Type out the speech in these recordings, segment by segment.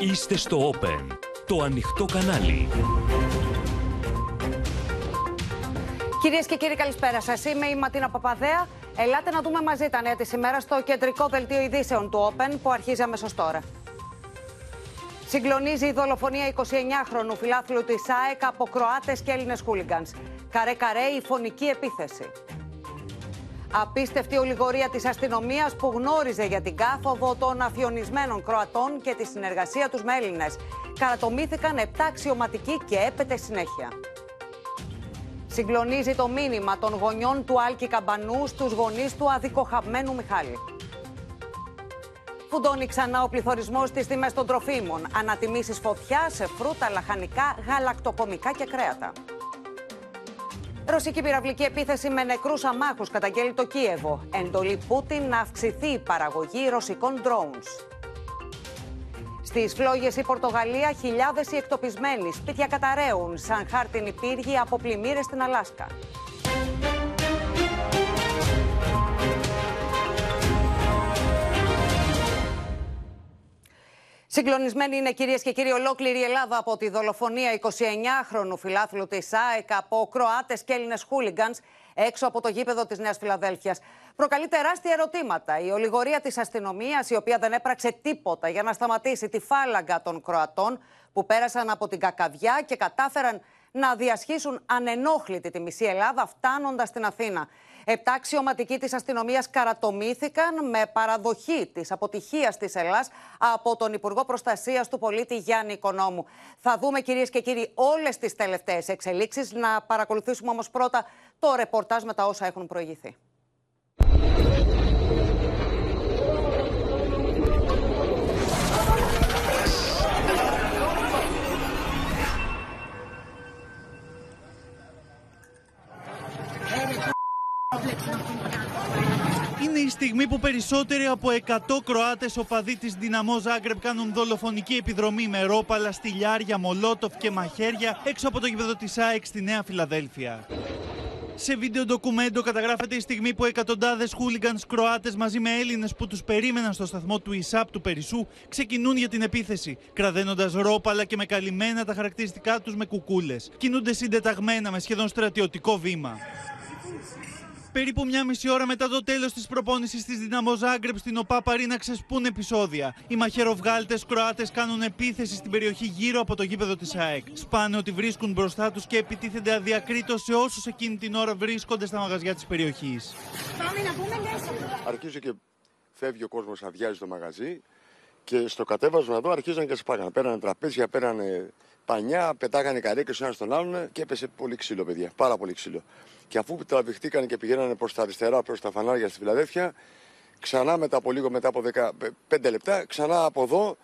Είστε στο Open, το ανοιχτό κανάλι. Κυρίες και κύριοι, καλησπέρα σας. Είμαι η Ματίνα Παπαδέα. Ελάτε να δούμε μαζί τα νέα της ημέρας στο κεντρικό δελτίο ειδήσεων του Open που αρχίζει αμέσως τώρα. Συγκλονίζει η δολοφονία 29χρονου φιλάθλου της ΑΕΚ από Κροάτες και Έλληνες χούλιγκανς. Καρέ-καρέ η φωνική επίθεση. Απίστευτη ολιγορία της αστυνομίας που γνώριζε για την κάθοδο των αφιονισμένων Κροατών και τη συνεργασία τους με Έλληνες. Καρατομήθηκαν 7 αξιωματικοί και έπεται συνέχεια. Συγκλονίζει το μήνυμα των γονιών του Άλκη Καμπανού στους γονείς του αδικοχαμένου Μιχάλη. Φουντώνει ξανά ο πληθωρισμός στις τιμές των τροφίμων. Ανατιμήσεις φωτιά σε φρούτα, λαχανικά, γαλακτοκομικά και κρέατα. Ρωσική πυραυλική επίθεση με νεκρούς αμάχους καταγγέλει το Κίεβο. Εντολή Πούτιν να αυξηθεί η παραγωγή ρωσικών drones. Στις φλόγες η Πορτογαλία, χιλιάδες οι εκτοπισμένοι. Σπίτια καταραίουν σαν χάρτινοι πύργοι από πλημμύρες στην Αλάσκα. Συγκλονισμένη είναι κυρίες και κύριοι ολόκληρη η Ελλάδα από τη δολοφονία 29χρονου φιλάθλου τη ΑΕΚ από Κροάτες και Έλληνες χούλιγκανς έξω από το γήπεδο της Νέας Φιλαδέλφιας. Προκαλεί τεράστια ερωτήματα. Η ολιγορία της αστυνομίας, η οποία δεν έπραξε τίποτα για να σταματήσει τη φάλαγγα των Κροατών που πέρασαν από την Κακαβιά και κατάφεραν να διασχίσουν ανενόχλητη τη μισή Ελλάδα φτάνοντας στην Αθήνα. Επτά αξιωματικοί της αστυνομίας καρατομήθηκαν με παραδοχή της αποτυχίας της Ελλάδα από τον Υπουργό Προστασίας του Πολίτη Γιάννη Οικονόμου. Θα δούμε, κυρίες και κύριοι, όλες τις τελευταίες εξελίξεις. Να παρακολουθήσουμε όμως πρώτα το ρεπορτάζ με τα όσα έχουν προηγηθεί. Είναι η στιγμή που περισσότεροι από 100 Κροάτες οπαδοί της Δυναμό Ζάγκρεπ κάνουν δολοφονική επιδρομή με ρόπαλα, στυλιάρια, μολότοφ και μαχαίρια έξω από το γήπεδο της ΑΕΚ στη Νέα Φιλαδέλφια. Σε βίντεο ντοκουμέντο καταγράφεται η στιγμή που εκατοντάδες χούλιγκανς Κροάτες μαζί με Έλληνες που τους περίμεναν στο σταθμό του ΙΣΑΠ του Περισσού ξεκινούν για την επίθεση, κραδένοντας ρόπαλα και με καλυμμένα τα χαρακτηριστικά τους με κουκούλες. Κινούνται συντεταγμένα με σχεδόν στρατιωτικό βήμα. Περίπου μια μισή ώρα μετά το τέλος της προπόνησης της Δυναμό Ζάγκρεπ στην ΟΠΑ Παρίνα ξεσπούν επεισόδια. Οι μαχαιροβγάλτες Κροάτες κάνουν επίθεση στην περιοχή γύρω από το γήπεδο της ΑΕΚ. Σπάνε ότι βρίσκουν μπροστά τους και επιτίθενται αδιακρίτως σε όσους εκείνη την ώρα βρίσκονται στα μαγαζιά της περιοχής. Πάμε να πούμε Αρχίζει και φεύγει ο κόσμος, αδειάζει το μαγαζί και στο κατέβασμα εδώ αρχίζαν και σπάγανε. Πέρανε τραπέζια, πέρανε πανιά, πετάγανε καρέκε ο ένας τον άλλον και έπεσε πολύ ξύλο, παιδιά. Πάρα πολύ ξύλο. Και αφού τραβηχτήκαν και πηγαίνανε προς τα αριστερά, προς τα φανάρια στη Φιλαδέφια, ξανά μετά από λίγο, μετά από 15 λεπτά, ξανά από εδώ,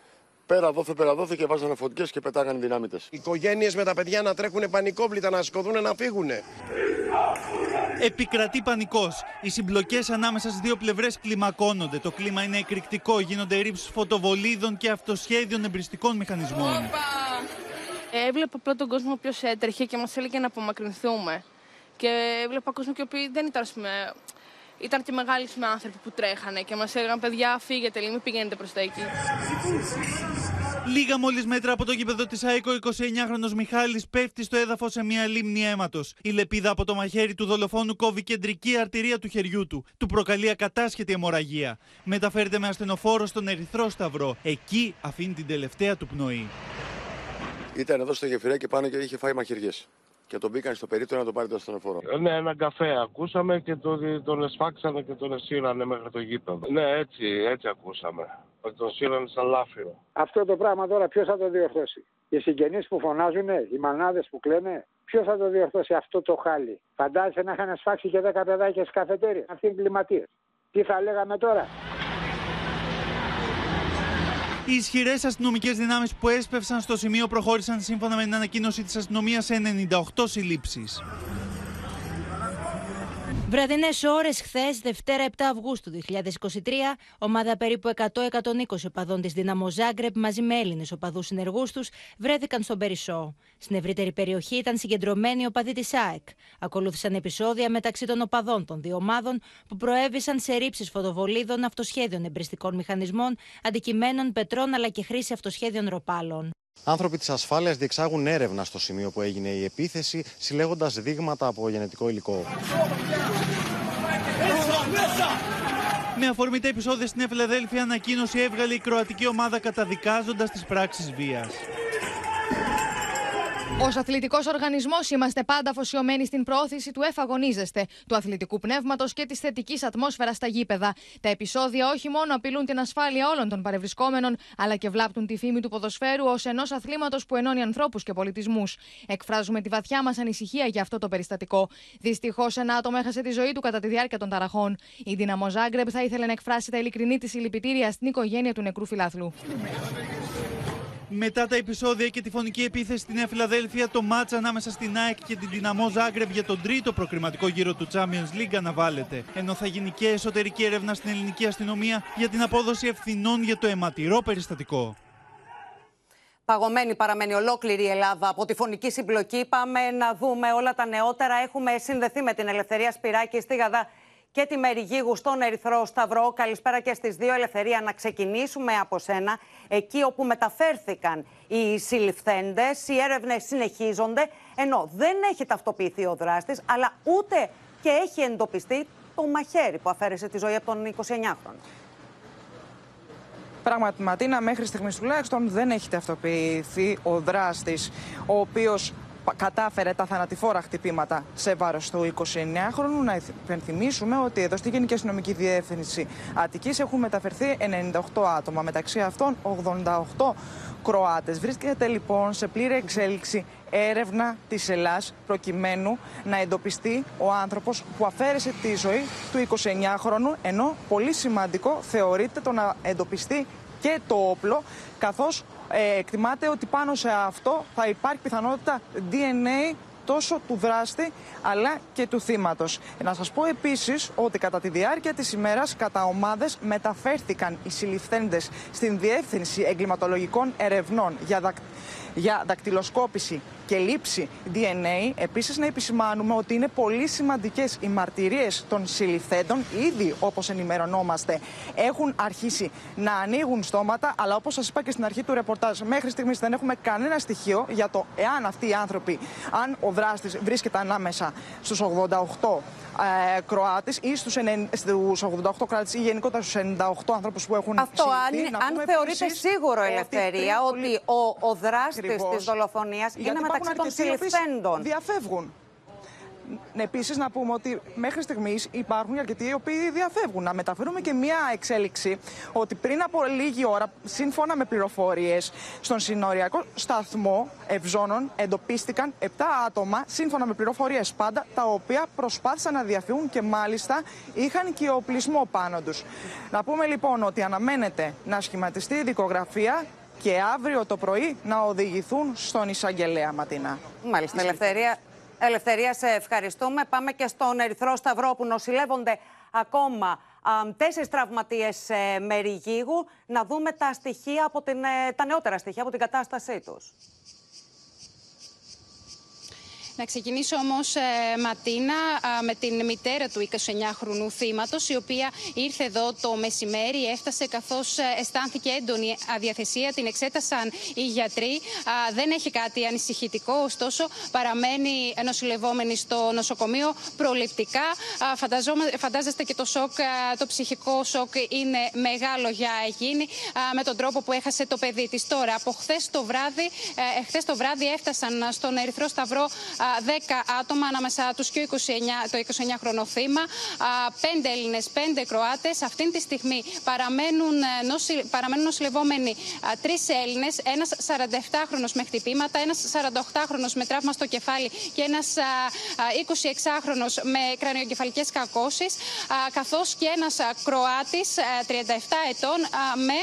πέρα δόθε, πέρα δόθε και βάζανε φωτιέ και πετάγανε δυναμίτε. Οι οικογένειες με τα παιδιά να τρέχουν πανικόβλητα, να σκοτούν, να φύγουν. Επικρατεί πανικός. Οι συμπλοκές ανάμεσα στις δύο πλευρές κλιμακώνονται. Το κλίμα είναι εκρηκτικό. Γίνονται ρήψεις φωτοβολίδων και αυτοσχέδιων εμπριστικών μηχανισμών. Έβλεπα απλά τον κόσμο ο οποίο έτρεχε και μας έλεγε να απομακρυνθούμε. Και έβλεπα κόσμο και οποίοι δεν ήταν, πούμε, ήταν και μεγάλοι με άνθρωποι που τρέχανε και μας έλεγαν: Παιδιά, φύγετε, μην πηγαίνετε προς τα εκεί. Λίγα μόλις μέτρα από το γήπεδο της ΑΕΚΟ, 29χρονο Μιχάλης πέφτει στο έδαφος σε μια λίμνη αίματος. Η λεπίδα από το μαχαίρι του δολοφόνου κόβει κεντρική αρτηρία του χεριού του. Του προκαλεί ακατάσχετη αιμορραγία. Μεταφέρεται με ασθενοφόρο στον Ερυθρό Σταυρό. Εκεί αφήνει την τελευταία του πνοή. Ήταν εδώ στο γεφυρέ και πάνω και είχε φάει μαχαιριές. Και τον μπήκαν στο περίπτωμα να τον πάρει το ασθενοφόρο. Ναι, ένα καφέ ακούσαμε και το, τον εσφάξανε και τον εσύρανε μέχρι το γήπεδο. Ναι, έτσι, έτσι ακούσαμε. Ότι τον σύρανε σαν λάφυρο. Αυτό το πράγμα τώρα ποιος θα το διορθώσει; Οι συγγενείς που φωνάζουν, οι μανάδες που κλαίνε, ποιος θα το διορθώσει αυτό το χάλι; Φαντάζεσαι να είχαν σφάξει και 10 παιδάκια στις καφετέρειες. Αυτοί είναι κλιματίε. Τι θα λέγαμε τώρα; Οι ισχυρές αστυνομικές δυνάμεις που έσπευσαν στο σημείο προχώρησαν σύμφωνα με την ανακοίνωση της αστυνομίας σε 98 συλλήψεις. Βραδινές ώρες χθες, Δευτέρα 7 Αυγούστου 2023, ομάδα περίπου 100-120 οπαδών της Δύναμο Ζάγκρεπ μαζί με Έλληνες οπαδούς συνεργούς τους βρέθηκαν στον Περισσό. Στην ευρύτερη περιοχή ήταν συγκεντρωμένοι οι οπαδοί της ΑΕΚ. Ακολούθησαν επεισόδια μεταξύ των οπαδών των δύο ομάδων που προέβησαν σε ρήψεις φωτοβολίδων, αυτοσχέδιων εμπριστικών μηχανισμών, αντικειμένων πετρών αλλά και χρήση αυτοσχέδιων ροπάλων. Άνθρωποι της ασφάλειας διεξάγουν έρευνα στο σημείο που έγινε η επίθεση, συλλέγοντας δείγματα από γενετικό υλικό. Με αφορμή τα επεισόδια στην Εφηλαδέλφια, ανακοίνωση έβγαλε η κροατική ομάδα καταδικάζοντας τις πράξεις βίας. Ω αθλητικό οργανισμό είμαστε πάντα αφοσιωμένοι στην πρόθεση του εφαγωνίζεστε, του αθλητικού πνεύματος και της θετικής ατμόσφαιρας στα γήπεδα. Τα επεισόδια όχι μόνο απειλούν την ασφάλεια όλων των παρευρισκόμενων, αλλά και βλάπτουν τη φήμη του ποδοσφαίρου ως ενός αθλήματος που ενώνει ανθρώπους και πολιτισμούς. Εκφράζουμε τη βαθιά μας ανησυχία για αυτό το περιστατικό. Δυστυχώς, ένα άτομο έχασε τη ζωή του κατά τη διάρκεια των ταραχών. Η Δύναμο Ζάγκρεπ θα ήθελε να εκφράσει τα ειλικρινή της συλληπιτήρια στην οικογένεια του νεκρού φιλάθλου. Μετά τα επεισόδια και τη φωνική επίθεση στη Νέα Φιλαδέλφια, το μάτς ανάμεσα στην ΑΕΚ και την Δυναμό Ζάγκρεπ για τον τρίτο προκριματικό γύρο του Champions League αναβάλλεται. Ενώ θα γίνει και εσωτερική έρευνα στην ελληνική αστυνομία για την απόδοση ευθυνών για το αιματηρό περιστατικό. Παγωμένη παραμένει ολόκληρη η Ελλάδα από τη φωνική συμπλοκή. Πάμε να δούμε όλα τα νεότερα. Έχουμε συνδεθεί με την Ελευθερία Σπυράκη στη Γαδά και τη Μεριγίγου στον Ερυθρό Σταυρό. Καλησπέρα και στις δύο Ελευθερία. Να ξεκινήσουμε από σένα, εκεί όπου μεταφέρθηκαν οι συλληφθέντες. Οι έρευνες συνεχίζονται, ενώ δεν έχει ταυτοποιηθεί ο δράστης, αλλά ούτε και έχει εντοπιστεί το μαχαίρι που αφαίρεσε τη ζωή από τον 29χρονο. Πράγματι, Ματίνα, μέχρι στιγμής τουλάχιστον δεν έχει ταυτοποιηθεί ο δράστης, ο οποίος κατάφερε τα θανατηφόρα χτυπήματα σε βάρος του 29χρονου. Να υπενθυμίσουμε ότι εδώ στη Γενική Αστυνομική Διεύθυνση Αττικής έχουν μεταφερθεί 98 άτομα, μεταξύ αυτών 88 Κροάτες. Βρίσκεται λοιπόν σε πλήρη εξέλιξη έρευνα της Ελλάς προκειμένου να εντοπιστεί ο άνθρωπος που αφαίρεσε τη ζωή του 29χρονου, ενώ πολύ σημαντικό θεωρείται το να εντοπιστεί και το όπλο, καθώς ε, εκτιμάται ότι πάνω σε αυτό θα υπάρχει πιθανότητα DNA τόσο του δράστη αλλά και του θύματος. Να σας πω επίσης ότι κατά τη διάρκεια της ημέρας κατά ομάδες μεταφέρθηκαν οι συλληφθέντες στην Διεύθυνση Εγκληματολογικών Ερευνών για, δακ... για δακτυλοσκόπηση και λήψη DNA. Επίσης, να επισημάνουμε ότι είναι πολύ σημαντικές οι μαρτυρίες των συλληφθέντων. Ήδη, όπως ενημερωνόμαστε, έχουν αρχίσει να ανοίγουν στόματα. Αλλά όπως σας είπα και στην αρχή του ρεπορτάζ, μέχρι στιγμής δεν έχουμε κανένα στοιχείο για το εάν αυτοί οι άνθρωποι, αν ο δράστης βρίσκεται ανάμεσα στους 88 ε, Κροάτες ή στους 88 κράτε ή γενικότερα στους 98 ανθρώπου που έχουν Αυτό, αν, αν θεωρείτε σίγουρο, Ελευθερία, ότι, ο, ο δράστης της δολοφονίας είναι μεταξύ των συλληφθέντων. Διαφεύγουν. Επίσης, να πούμε ότι μέχρι στιγμής υπάρχουν αρκετοί οι οποίοι διαφεύγουν. Να μεταφέρουμε και μία εξέλιξη ότι πριν από λίγη ώρα, σύμφωνα με πληροφορίες, στον συνοριακό σταθμό Ευζώνων εντοπίστηκαν 7 άτομα, σύμφωνα με πληροφορίες πάντα, τα οποία προσπάθησαν να διαφύγουν και μάλιστα είχαν και οπλισμό πάνω τους. Να πούμε λοιπόν ότι αναμένεται να σχηματιστεί η δικογραφία και αύριο το πρωί να οδηγηθούν στον εισαγγελέα Ματίνα. Μάλιστα, Ελευθερία. Ελευθερίας, σε ευχαριστούμε. Πάμε και στον Ερυθρό Σταυρό που νοσηλεύονται ακόμα τέσσερις τραυματίες ε, μεριγίγου. Να δούμε τα, στοιχεία από την, ε, τα νεότερα στοιχεία από την κατάστασή τους. Να ξεκινήσω όμως, ε, Ματίνα, με την μητέρα του 29χρονου θύματος, η οποία ήρθε εδώ το μεσημέρι, έφτασε καθώς ε, αισθάνθηκε έντονη αδιαθεσία. Την εξέτασαν οι γιατροί. δεν έχει κάτι ανησυχητικό, ωστόσο παραμένει νοσηλευόμενη στο νοσοκομείο προληπτικά. φαντάζεστε και το σοκ, το ψυχικό σοκ είναι μεγάλο για εκείνη με τον τρόπο που έχασε το παιδί της. Τώρα, από χθες το βράδυ, ε, χθες το βράδυ έφτασαν στον Ερυθρό Σταυρό 10 άτομα, ανάμεσα τους και 29, το 29χρονο θύμα, 5 Έλληνες, 5 Κροάτες. Αυτή τη στιγμή παραμένουν, ε, νοση, παραμένουν νοσηλευόμενοι 3 Έλληνες, ένας 47χρονο με χτυπήματα, ένας 48χρονο με τραύμα στο κεφάλι και ένας 26χρονο με κρανιογκεφαλικέ κακώσεις, καθώς και ένας Κροάτης 37 ετών με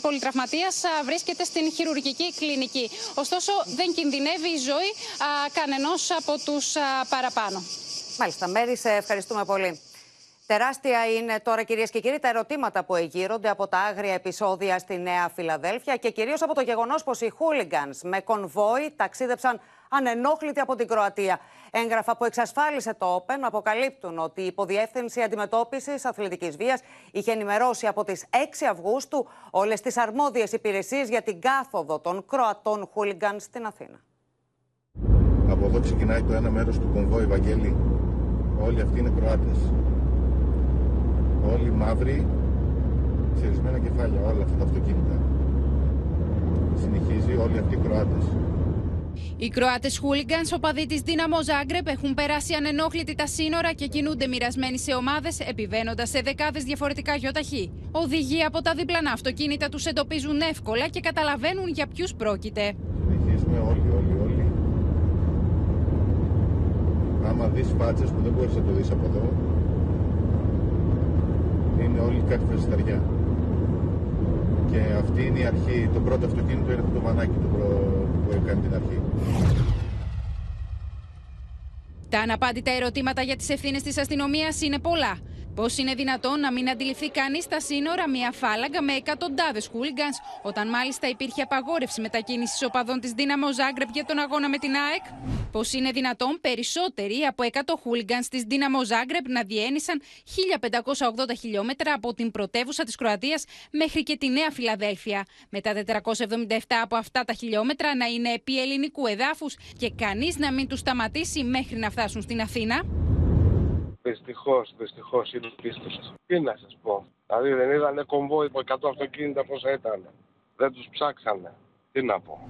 πολυτραυματίας βρίσκεται στην χειρουργική κλινική. Ωστόσο, δεν κινδυνεύει η ζωή κανενός από τους παραπάνω. Μάλιστα, Μέρη, σε ευχαριστούμε πολύ. Τεράστια είναι τώρα, κυρίες και κύριοι, τα ερωτήματα που εγείρονται από τα άγρια επεισόδια στη Νέα Φιλαδέλφια και κυρίως από το γεγονός πως οι χούλιγκανς με κονβόι ταξίδεψαν ανενόχλητοι από την Κροατία. Έγγραφα που εξασφάλισε το Open αποκαλύπτουν ότι η Υποδιεύθυνση Αντιμετώπισης Αθλητικής Βίας είχε ενημερώσει από τις 6 Αυγούστου όλες τις αρμόδιες υπηρεσίες για την κάθοδο των Κροατών χούλιγκαν στην Αθήνα. Από εδώ ξεκινάει το ένα μέρος του κομβόη, Βαγγέλη. Όλοι αυτοί είναι Κροάτες. Όλοι μαύροι, ξερισμένα κεφάλια, όλα αυτά τα αυτοκίνητα. Συνεχίζει όλοι αυτοί οι Κροάτες. Οι Κροάτες χούλιγκανς, οπαδοί της Δύναμο Ζάγκρεπ, έχουν περάσει ανενόχλητοι τα σύνορα και κινούνται μοιρασμένοι σε ομάδες, επιβαίνοντας σε δεκάδες διαφορετικά γιοταχή. Οδηγοί από τα διπλανά αυτοκίνητα τους εντοπίζουν εύκολα και καταλαβαίνουν για ποιους πρόκειται. Συνεχίζουμε όλοι, όλοι, όλοι. Άμα δεις φάτσες που δεν μπορείς να το δεις από εδώ, είναι όλοι κάτι φρεσταριά. Και αυτή είναι η αρχή. Το πρώτο αυτοκίνητο είναι το μανάκι το προ... που έκανε την αρχή. Τα αναπάντητα ερωτήματα για τις ευθύνες της αστυνομίας είναι πολλά. Πώς είναι δυνατόν να μην αντιληφθεί κανείς στα σύνορα μια φάλαγγα με εκατοντάδες χούλιγκανς, όταν μάλιστα υπήρχε απαγόρευση μετακίνησης οπαδών της Δύναμο Ζάγκρεπ για τον αγώνα με την ΑΕΚ; Πώς είναι δυνατόν περισσότεροι από 100 χούλιγκανς της Δύναμο Ζάγκρεπ να διένυσαν 1580 χιλιόμετρα από την πρωτεύουσα της Κροατίας μέχρι και τη Νέα Φιλαδέλφια. Με τα 477 από αυτά τα χιλιόμετρα να είναι επί ελληνικού εδάφους και κανείς να μην τους σταματήσει μέχρι να φτάσουν στην Αθήνα; Δυστυχώς, δυστυχώς είναι πίστος. Τι να σας πω. Δηλαδή δεν είδανε κομβόι από 100 αυτοκίνητα πόσα ήταν. Δεν τους ψάξανε. Τι να πω.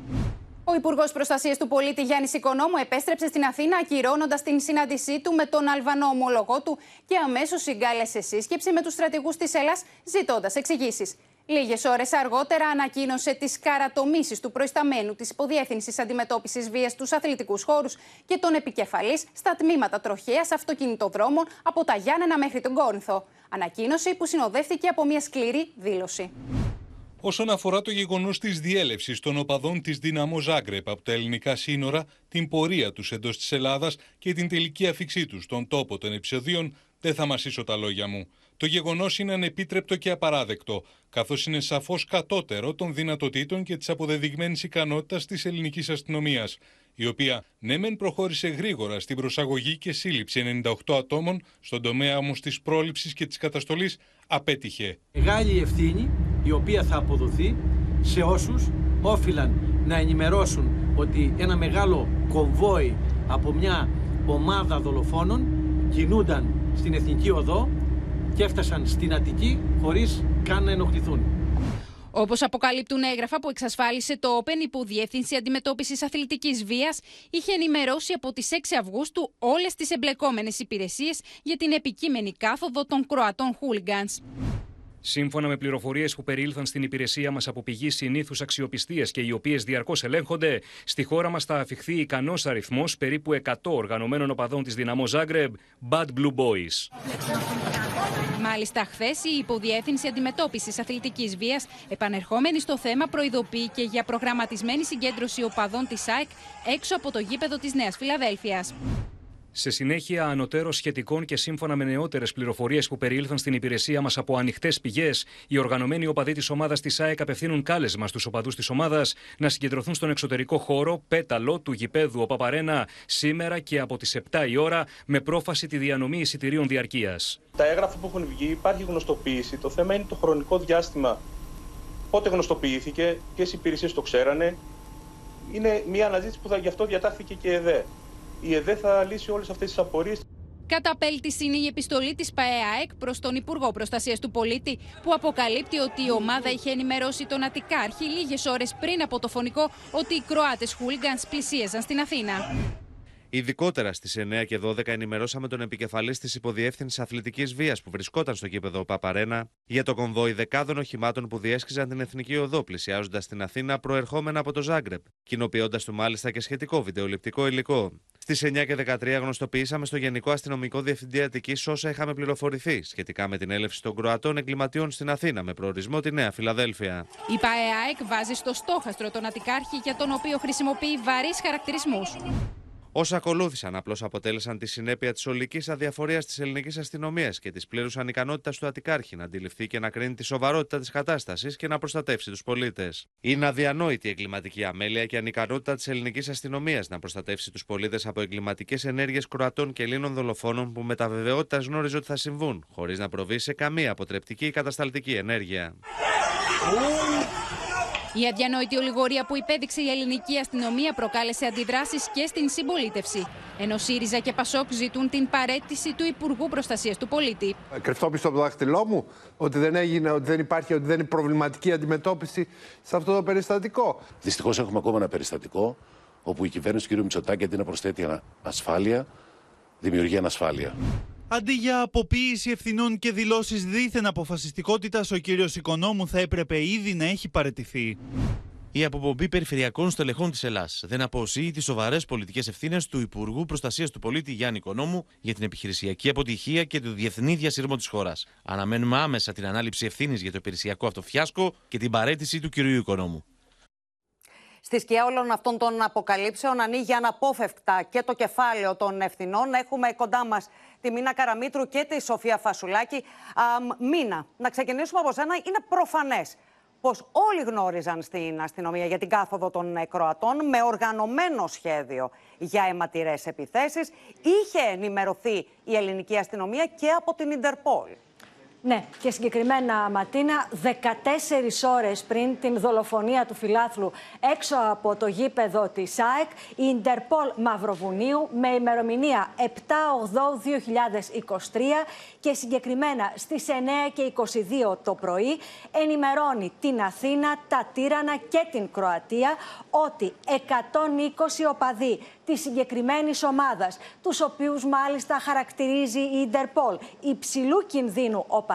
Ο Υπουργός Προστασίας του Πολίτη Γιάννης Οικονόμου επέστρεψε στην Αθήνα, ακυρώνοντας την συνάντησή του με τον Αλβανό ομολογό του και αμέσως συγκάλεσε σύσκεψη με τους στρατηγούς της Ελλάς, ζητώντας εξηγήσεις. Λίγες ώρες αργότερα ανακοίνωσε τις καρατομήσεις του προϊσταμένου της Υποδιεύθυνσης Αντιμετώπισης Βίας στους αθλητικούς χώρους και τον επικεφαλής στα τμήματα τροχέας αυτοκινητοδρόμων από τα Γιάννενα μέχρι τον Κόρινθο. Ανακοίνωση που συνοδεύτηκε από μια σκληρή δήλωση. Όσον αφορά το γεγονός της διέλευσης των οπαδών της Δύναμο Ζάγκρεπ από τα ελληνικά σύνορα, την πορεία τους εντός της Ελλάδας και την τελική αφήξή τους στον τόπο των επεισοδίων, δεν θα μασίσω τα λόγια μου. Το γεγονός είναι ανεπίτρεπτο και απαράδεκτο, καθώς είναι σαφώς κατώτερο των δυνατοτήτων και της αποδεδειγμένης ικανότητας της ελληνικής αστυνομίας, η οποία ναι μεν προχώρησε γρήγορα στην προσαγωγή και σύλληψη 98 ατόμων, στον τομέα όμως της πρόληψης και της καταστολής απέτυχε. Μεγάλη ευθύνη η οποία θα αποδοθεί σε όσους όφυλαν να ενημερώσουν ότι ένα μεγάλο κομβόι από μια ομάδα δολοφόνων κινούνταν στην Εθνική Οδό και έφτασαν στην Αττική χωρίς καν να ενοχληθούν. Όπως αποκαλύπτουν έγγραφα που εξασφάλισε το Open, υπό Διεύθυνση Αντιμετώπισης Αθλητικής Βίας είχε ενημερώσει από τις 6 Αυγούστου όλες τις εμπλεκόμενες υπηρεσίες για την επικείμενη κάθοδο των Κροατών Χούλιγκανς. Σύμφωνα με πληροφορίες που περιήλθαν στην υπηρεσία μας από πηγή συνήθου αξιοπιστία και οι οποίες διαρκώς ελέγχονται, στη χώρα μας θα αφηχθεί ικανός αριθμός περίπου 100 οργανωμένων οπαδών της Δυναμό Ζάγκρεμπ, Bad Blue Boys. Μάλιστα, χθες η Υποδιεύθυνση Αντιμετώπισης Αθλητικής Βίας, επανερχόμενη στο θέμα, προειδοποιεί και για προγραμματισμένη συγκέντρωση οπαδών της ΑΕΚ έξω από το γήπεδο της Νέας Φιλαδέλφιας. Σε συνέχεια, ανωτέρως σχετικών και σύμφωνα με νεότερες πληροφορίες που περιήλθαν στην υπηρεσία μας από ανοιχτές πηγές, οι οργανωμένοι οπαδοί της ομάδας της ΑΕΚ απευθύνουν κάλεσμα στους οπαδούς της ομάδας να συγκεντρωθούν στον εξωτερικό χώρο πέταλο του γηπέδου Παπαρένα σήμερα και από τις 7 η ώρα με πρόφαση τη διανομή εισιτηρίων διαρκείας. Τα έγγραφα που έχουν βγει υπάρχει γνωστοποίηση. Το θέμα είναι το χρονικό διάστημα. Πότε γνωστοποιήθηκε, ποιες υπηρεσίες το ξέρανε. Είναι μια αναζήτηση που θα, γι' αυτό διατάχθηκε και ΕΔΕ η ΕΔΕ θα λύσει όλες αυτές τις απορίες. Καταπέλτη είναι η επιστολή της ΠαΕΑΕΚ προς τον Υπουργό Προστασίας του Πολίτη, που αποκαλύπτει ότι η ομάδα είχε ενημερώσει τον Αττικάρχη λίγες ώρες πριν από το φωνικό ότι οι Κροάτες χούλιγκανς πλησίαζαν στην Αθήνα. Ειδικότερα στις 9 και 12 ενημερώσαμε τον επικεφαλής της Υποδιεύθυνσης Αθλητικής Βίας που βρισκόταν στο κήπεδο Παπαρένα για το κομβόι δεκάδων οχημάτων που διέσχιζαν την Εθνική Οδό πλησιάζοντας την Αθήνα προερχόμενα από το Ζάγκρεπ, κοινοποιώντας του μάλιστα και σχετικό βιντεοληπτικό υλικό. Στις 9 και 13 γνωστοποιήσαμε στο Γενικό Αστυνομικό Διευθυντή Αττικής όσα είχαμε πληροφορηθεί σχετικά με την έλευση των Κροατών εγκληματιών στην Αθήνα με προορισμό τη Νέα Φιλαδέλφια. Η ΠαΕΑΕΚ βάζει στο στόχαστρο τον Αττικάρχη για τον οποίο χρησιμοποιεί βαρύς χαρακτηρισμούς. Όσα ακολούθησαν απλώς αποτέλεσαν τη συνέπεια της ολικής αδιαφορίας της ελληνικής αστυνομίας και της πλήρους ανικανότητας του Αττικάρχη να αντιληφθεί και να κρίνει τη σοβαρότητα της κατάστασης και να προστατεύσει τους πολίτες. Είναι αδιανόητη η εγκληματική αμέλεια και ανικανότητα της ελληνικής αστυνομίας να προστατεύσει τους πολίτες από εγκληματικές ενέργειες Κροατών και Ελλήνων δολοφόνων που με τα βεβαιότητας γνώριζε ότι θα συμβούν, χωρίς να προβεί σε καμία αποτρεπτική ή κατασταλτική ενέργεια. Η αδιανόητη ολιγορία που υπέδειξε η ελληνική αστυνομία προκάλεσε αντιδράσεις και στην συμπολίτευση. Ενώ ΣΥΡΙΖΑ και ΠΑΣΟΚ ζητούν την παρέτηση του Υπουργού Προστασίας του Πολίτη. Κρυφτώ πίσω από το δάχτυλό μου ότι δεν έγινε, ότι δεν υπάρχει, ότι δεν είναι προβληματική αντιμετώπιση σε αυτό το περιστατικό. Δυστυχώς έχουμε ακόμα ένα περιστατικό όπου η κυβέρνηση του κ. Μητσοτάκη αντί να προσθέτει ασφάλεια, δημιουργεί ανασφάλεια. Αντί για αποποίηση ευθυνών και δηλώσεις δίθεν αποφασιστικότητας, ο κύριος Οικονόμου θα έπρεπε ήδη να έχει παρετηθεί. Η αποπομπή περιφερειακών στελεχών της Ελλάδα δεν αποσύει τις σοβαρές πολιτικές ευθύνες του Υπουργού Προστασίας του Πολίτη Γιάννη Οικονόμου για την επιχειρησιακή αποτυχία και το διεθνή διασύρμο της χώρας. Αναμένουμε άμεσα την ανάληψη ευθύνης για το υπηρεσιακό αυτό φιάσκο και την παρέτηση του κυρίου Οικονόμου. Στη σκιά όλων αυτών των αποκαλύψεων ανοίγει αναπόφευκτα και το κεφάλαιο των ευθυνών. Έχουμε κοντά μας τη Μίνα Καραμίτρου και τη Σοφία Φασουλάκη. Α, Μίνα, να ξεκινήσουμε από σένα. Είναι προφανές πως όλοι γνώριζαν στην αστυνομία για την κάθοδο των Κροατών με οργανωμένο σχέδιο για αιματηρές επιθέσεις. Είχε ενημερωθεί η ελληνική αστυνομία και από την Ιντερπόλ. Ναι, και συγκεκριμένα Ματίνα, 14 ώρες πριν την δολοφονία του φιλάθλου έξω από το γήπεδο της ΑΕΚ, η Ιντερπόλ Μαυροβουνίου με ημερομηνία 7-8-2023 και συγκεκριμένα στις 9 και 22 το πρωί ενημερώνει την Αθήνα, τα Τύρανα και την Κροατία ότι 120 οπαδοί της συγκεκριμένης ομάδας, τους οποίους μάλιστα χαρακτηρίζει η Ιντερπολ υψηλού κινδύνου οπαδοί,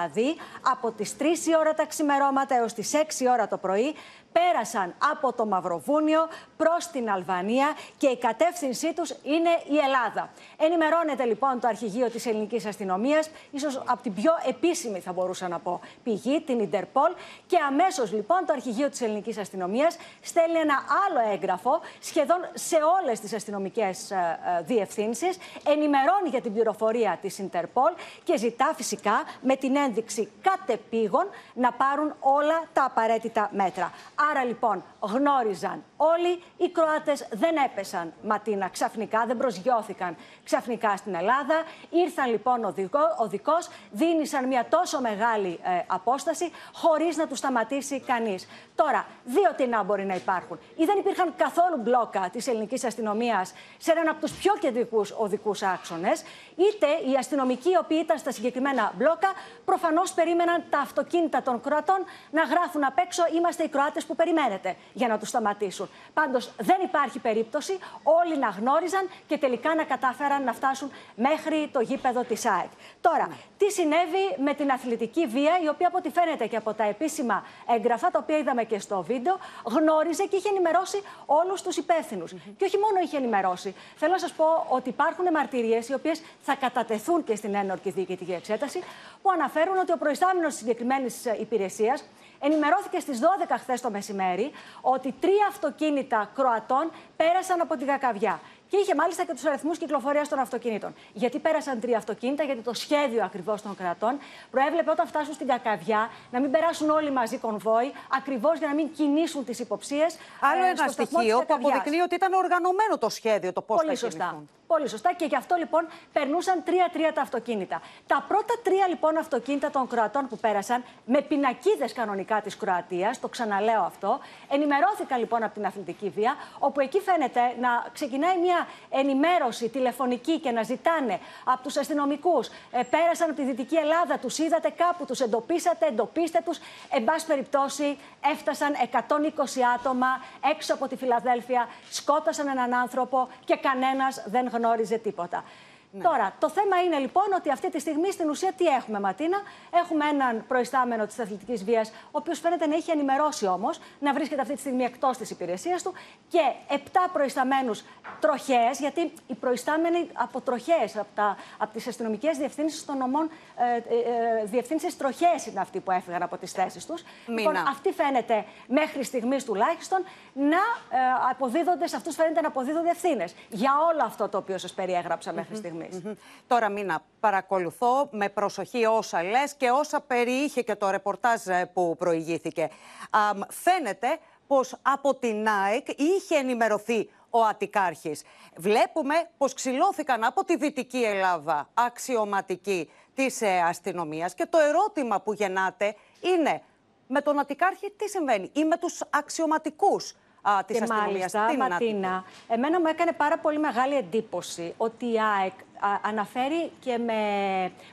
από τις 3 η ώρα τα ξημερώματα έως τις 6 η ώρα το πρωί, πέρασαν από το Μαυροβούνιο προς την Αλβανία και η κατεύθυνσή τους είναι η Ελλάδα. Ενημερώνεται λοιπόν το αρχηγείο της ελληνικής αστυνομίας, ίσως από την πιο επίσημη θα μπορούσα να πω πηγή, την Ιντερπολ και αμέσως λοιπόν το αρχηγείο της ελληνικής αστυνομίας στέλνει ένα άλλο έγγραφο σχεδόν σε όλες τις αστυνομικές ε, ε, διευθύνσεις, ενημερώνει για την πληροφορία της Ιντερπολ και ζητά φυσικά με την ένδειξη κατεπήγων να πάρουν όλα τα απαραίτητα μέτρα. Άρα λοιπόν γνώριζαν όλοι, οι Κροάτες δεν έπεσαν ματίνα ξαφνικά, δεν προσγειώθηκαν ξαφνικά στην Ελλάδα. Ήρθαν λοιπόν ο, δικό, ο δικός, δίνησαν μια τόσο μεγάλη ε, απόσταση χωρίς να τους σταματήσει κανείς. Τώρα, δύο τεινά μπορεί να υπάρχουν. Ή δεν υπήρχαν καθόλου μπλόκα της ελληνικής αστυνομίας σε έναν από τους πιο κεντρικούς οδικούς άξονες, είτε οι αστυνομικοί οι οποίοι ήταν στα συγκεκριμένα μπλόκα προφανώς περίμεναν τα αυτοκίνητα των Κροατών να γράφουν απ' έξω «Είμαστε οι Κροάτες που περιμένετε» για να τους σταματήσουν. Πάντως δεν υπάρχει περίπτωση όλοι να γνώριζαν και τελικά να κατάφεραν να φτάσουν μέχρι το γήπεδο της ΑΕΚ. Τώρα, τι συνέβη με την αθλητική βία, η οποία από ό,τι φαίνεται και από τα επίσημα έγγραφα, τα οποία είδαμε και στο βίντεο, γνώριζε και είχε ενημερώσει όλους τους υπεύθυνους. Και όχι μόνο είχε ενημερώσει. Θέλω να σας πω ότι υπάρχουν μαρτυρίες, οι οποίες θα κατατεθούν και στην ένορκη διοικητική εξέταση, που αναφέρουν ότι ο προϊστάμενος της συγκεκριμένης υπηρεσίας ενημερώθηκε στις 12 χθες το μεσημέρι ότι τρία αυτοκίνητα Κροατών πέρασαν από τη Γακαβιά. Και είχε μάλιστα και τους αριθμούς κυκλοφορίας των αυτοκινήτων. Γιατί πέρασαν τρία αυτοκίνητα, γιατί το σχέδιο ακριβώς των κρατών προέβλεπε όταν φτάσουν στην Κακαβιά να μην περάσουν όλοι μαζί κονβόι, ακριβώς για να μην κινήσουν τις υποψίες. Άλλο ε, ένα στοιχείο που αποδεικνύει ότι ήταν οργανωμένο το σχέδιο, το πώς θα σωστά. Πολύ σωστά. Και γι' αυτό λοιπόν περνούσαν τρία-τρία τα αυτοκίνητα. Τα πρώτα τρία λοιπόν αυτοκίνητα των Κροατών που πέρασαν, με πινακίδες κανονικά της Κροατίας, το ξαναλέω αυτό, ενημερώθηκαν λοιπόν από την αθλητική βία, όπου εκεί φαίνεται να ξεκινάει μια ενημέρωση τηλεφωνική και να ζητάνε από τους αστυνομικούς. Ε, πέρασαν από τη Δυτική Ελλάδα, τους είδατε κάπου, τους εντοπίσατε, εντοπίστε τους. Εν πάση περιπτώσει, έφτασαν 120 άτομα έξω από τη Φιλαδέλφια, σκότωσαν έναν άνθρωπο και κανένας δεν γνώριζε τίποτα. Τώρα, το θέμα είναι λοιπόν ότι αυτή τη στιγμή στην ουσία τι έχουμε, Ματίνα; Έχουμε έναν προϊστάμενο της αθλητικής βίας, ο οποίος φαίνεται να έχει ενημερώσει όμως να βρίσκεται αυτή τη στιγμή εκτός της υπηρεσίας του και επτά προϊσταμένους τροχές, γιατί οι προϊστάμενοι από τροχές, από, από τις αστυνομικές διευθύνσεις των νομών, ε, ε, ε διευθύνσεις τροχές είναι αυτοί που έφυγαν από τις θέσεις τους. Λοιπόν, αυτοί φαίνεται μέχρι στιγμής τουλάχιστον να ε, αποδίδονται, σε αυτούς φαίνεται να αποδίδονται ευθύνες για όλο αυτό το οποίο σας περιέγραψα μέχρι στιγμής. Τώρα, Μίνα, παρακολουθώ με προσοχή όσα λες και όσα περιείχε και το ρεπορτάζ ε, που προηγήθηκε. φαίνεται πως από την ΑΕΚ είχε ενημερωθεί ο Αττικάρχης. Βλέπουμε πως ξυλώθηκαν από τη Δυτική Ελλάδα αξιωματικοί της ε, αστυνομίας και το ερώτημα που γεννάται είναι με τον Αττικάρχη τι συμβαίνει ή με τους αξιωματικούς της αστυνομίας. Μάλιστα, Ματίνα, εμένα μου έκανε πάρα πολύ μεγάλη εντύπωση ότι η ΑΕΚ αναφέρει και με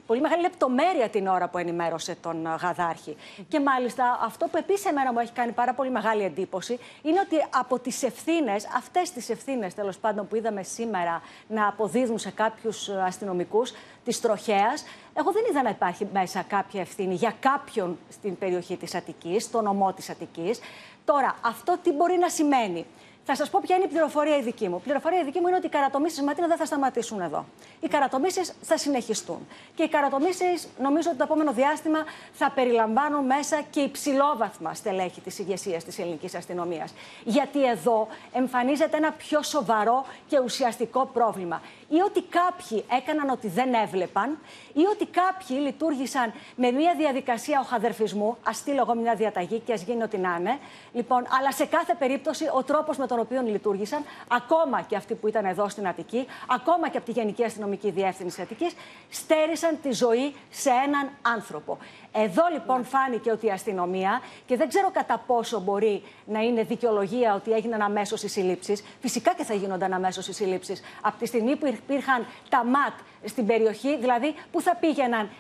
πολύ μεγάλη λεπτομέρεια την ώρα που ενημέρωσε τον Γαδάρχη. Και μάλιστα αυτό που επίσης εμένα μου έχει κάνει πάρα πολύ μεγάλη εντύπωση είναι ότι από τις ευθύνες, αυτές τις ευθύνες τέλος πάντων που είδαμε σήμερα να αποδίδουν σε κάποιους αστυνομικούς της τροχέας, εγώ δεν είδα να υπάρχει μέσα κάποια ευθύνη για κάποιον στην περιοχή της Αττικής, στο νομό της Αττικής. Τώρα, αυτό τι μπορεί να σημαίνει; Θα σας πω ποια είναι η πληροφορία η δική μου. Η πληροφορία η δική μου είναι ότι οι καρατομήσεις Ματίνα δεν θα σταματήσουν εδώ. Οι καρατομήσεις θα συνεχιστούν. Και οι καρατομήσεις, νομίζω ότι το επόμενο διάστημα θα περιλαμβάνουν μέσα και υψηλόβαθμα στελέχη της ηγεσίας της ελληνικής αστυνομίας. Γιατί εδώ εμφανίζεται ένα πιο σοβαρό και ουσιαστικό πρόβλημα. Ή ότι κάποιοι έκαναν ότι δεν έβλεπαν, ή ότι κάποιοι λειτουργήσαν με μια διαδικασία οχαδερφισμού. Α στείλω εγώ μια διαταγή και ας γίνει ό,τι να είναι. Λοιπόν, αλλά σε κάθε περίπτωση ο τρόπος με τον οποίο λειτουργήσαν, ακόμα και αυτοί που ήταν εδώ στην Αττική, ακόμα και από τη Γενική Αστυνομική Διεύθυνση Αττικής, στέρισαν τη ζωή σε έναν άνθρωπο. Εδώ λοιπόν ναι. φάνηκε ότι η αστυνομία, και δεν ξέρω κατά πόσο μπορεί να είναι δικαιολογία ότι έγιναν αμέσως οι συλλήψεις, φυσικά και θα γίνονταν αμέσως οι συλλήψεις, από τη στιγμή που υπήρχαν τα ΜΑΤ στην περιοχή, δηλαδή που θα πήγαιναν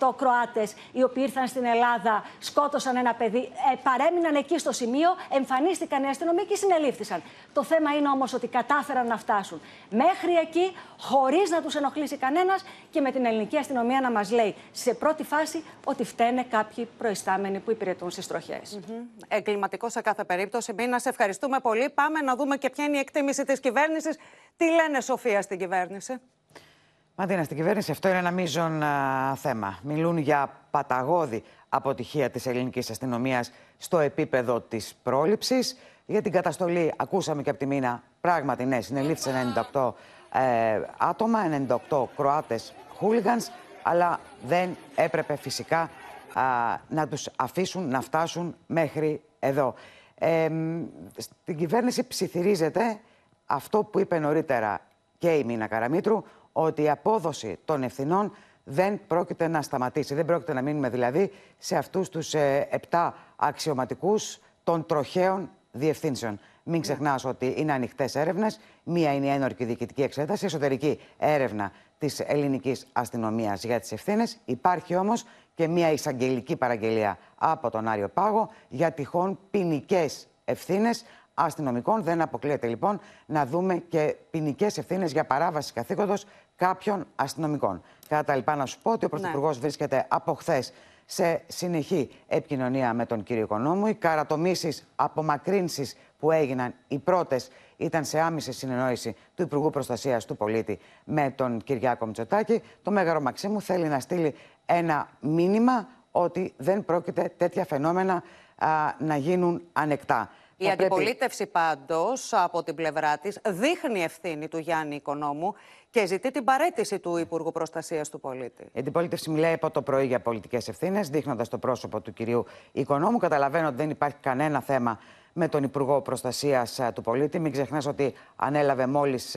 98 Κροάτες οι οποίοι ήρθαν στην Ελλάδα, σκότωσαν ένα παιδί, ε, παρέμειναν εκεί στο σημείο, εμφανίστηκαν οι αστυνομικοί και συνελήφθησαν. Το θέμα είναι όμως ότι κατάφεραν να φτάσουν μέχρι εκεί, χωρίς να τους ενοχλήσει κανένας και με την ελληνική αστυνομία να μας λέει σε πρώτη φάση ότι φταίνε κάποιοι προϊστάμενοι που υπηρετούν στις τροχές. Mm-hmm. Εγκληματικός σε κάθε περίπτωση. Μην σε ευχαριστούμε πολύ. Πάμε να δούμε και ποια είναι η εκτίμηση της κυβέρνησης. Τι λένε, Σοφία, στην κυβέρνηση; Μαντίνα, στην κυβέρνηση αυτό είναι ένα μείζον θέμα. Μιλούν για παταγώδη αποτυχία της ελληνικής αστυνομίας στο επίπεδο της πρόληψης. Για την καταστολή, ακούσαμε και από τη μήνα, πράγματι ναι, συνελήφθησαν 98 ε, άτομα, 98 Κροάτες χούλιγανς, αλλά δεν έπρεπε φυσικά να τους αφήσουν να φτάσουν μέχρι εδώ. Ε, στην κυβέρνηση ψιθυρίζεται αυτό που είπε νωρίτερα και η Μίνα Καραμίτρου, ότι η απόδοση των ευθυνών δεν πρόκειται να σταματήσει. Δεν πρόκειται να μείνουμε δηλαδή σε αυτούς τους ε, επτά αξιωματικούς των τροχαίων διευθύνσεων. Μην ναι. ξεχνάς ότι είναι ανοιχτές έρευνες. Μία είναι η ένορκη διοικητική εξέταση, εσωτερική έρευνα της ελληνικής αστυνομίας για τις ευθύνες. Υπάρχει όμως και μία εισαγγελική παραγγελία από τον Άριο Πάγο για τυχόν ποινικές ευθύνες αστυνομικών. Δεν αποκλείεται λοιπόν να δούμε και ποινικές ευθύνες για παράβαση καθήκοντος κάποιων αστυνομικών. Κατά τα λοιπά, να σου πω ότι ο ναι. Πρωθυπουργός βρίσκεται από χθες σε συνεχή επικοινωνία με τον κύριο Οικονόμου. Οι καρατομήσεις, απομακρύνσεις που έγιναν οι πρώτες ήταν σε άμεση συνεννόηση του Υπουργού Προστασίας του Πολίτη με τον Κυριάκο Μητσοτάκη. Το Μέγαρο Μαξίμου θέλει να στείλει ένα μήνυμα ότι δεν πρόκειται τέτοια φαινόμενα να γίνουν ανεκτά. Η θα αντιπολίτευση πρέπει... πάντως από την πλευρά της δείχνει ευθύνη του Γιάννη Οικονόμου και ζητεί την παρέτηση του Υπουργού Προστασίας του Πολίτη. Η αντιπολίτευση μιλάει από το πρωί για πολιτικές ευθύνες, δείχνοντας το πρόσωπο του κυρίου Οικονόμου. Καταλαβαίνω ότι δεν υπάρχει κανένα θέμα με τον Υπουργό Προστασίας του Πολίτη. Μην ξεχνάς ότι ανέλαβε μόλις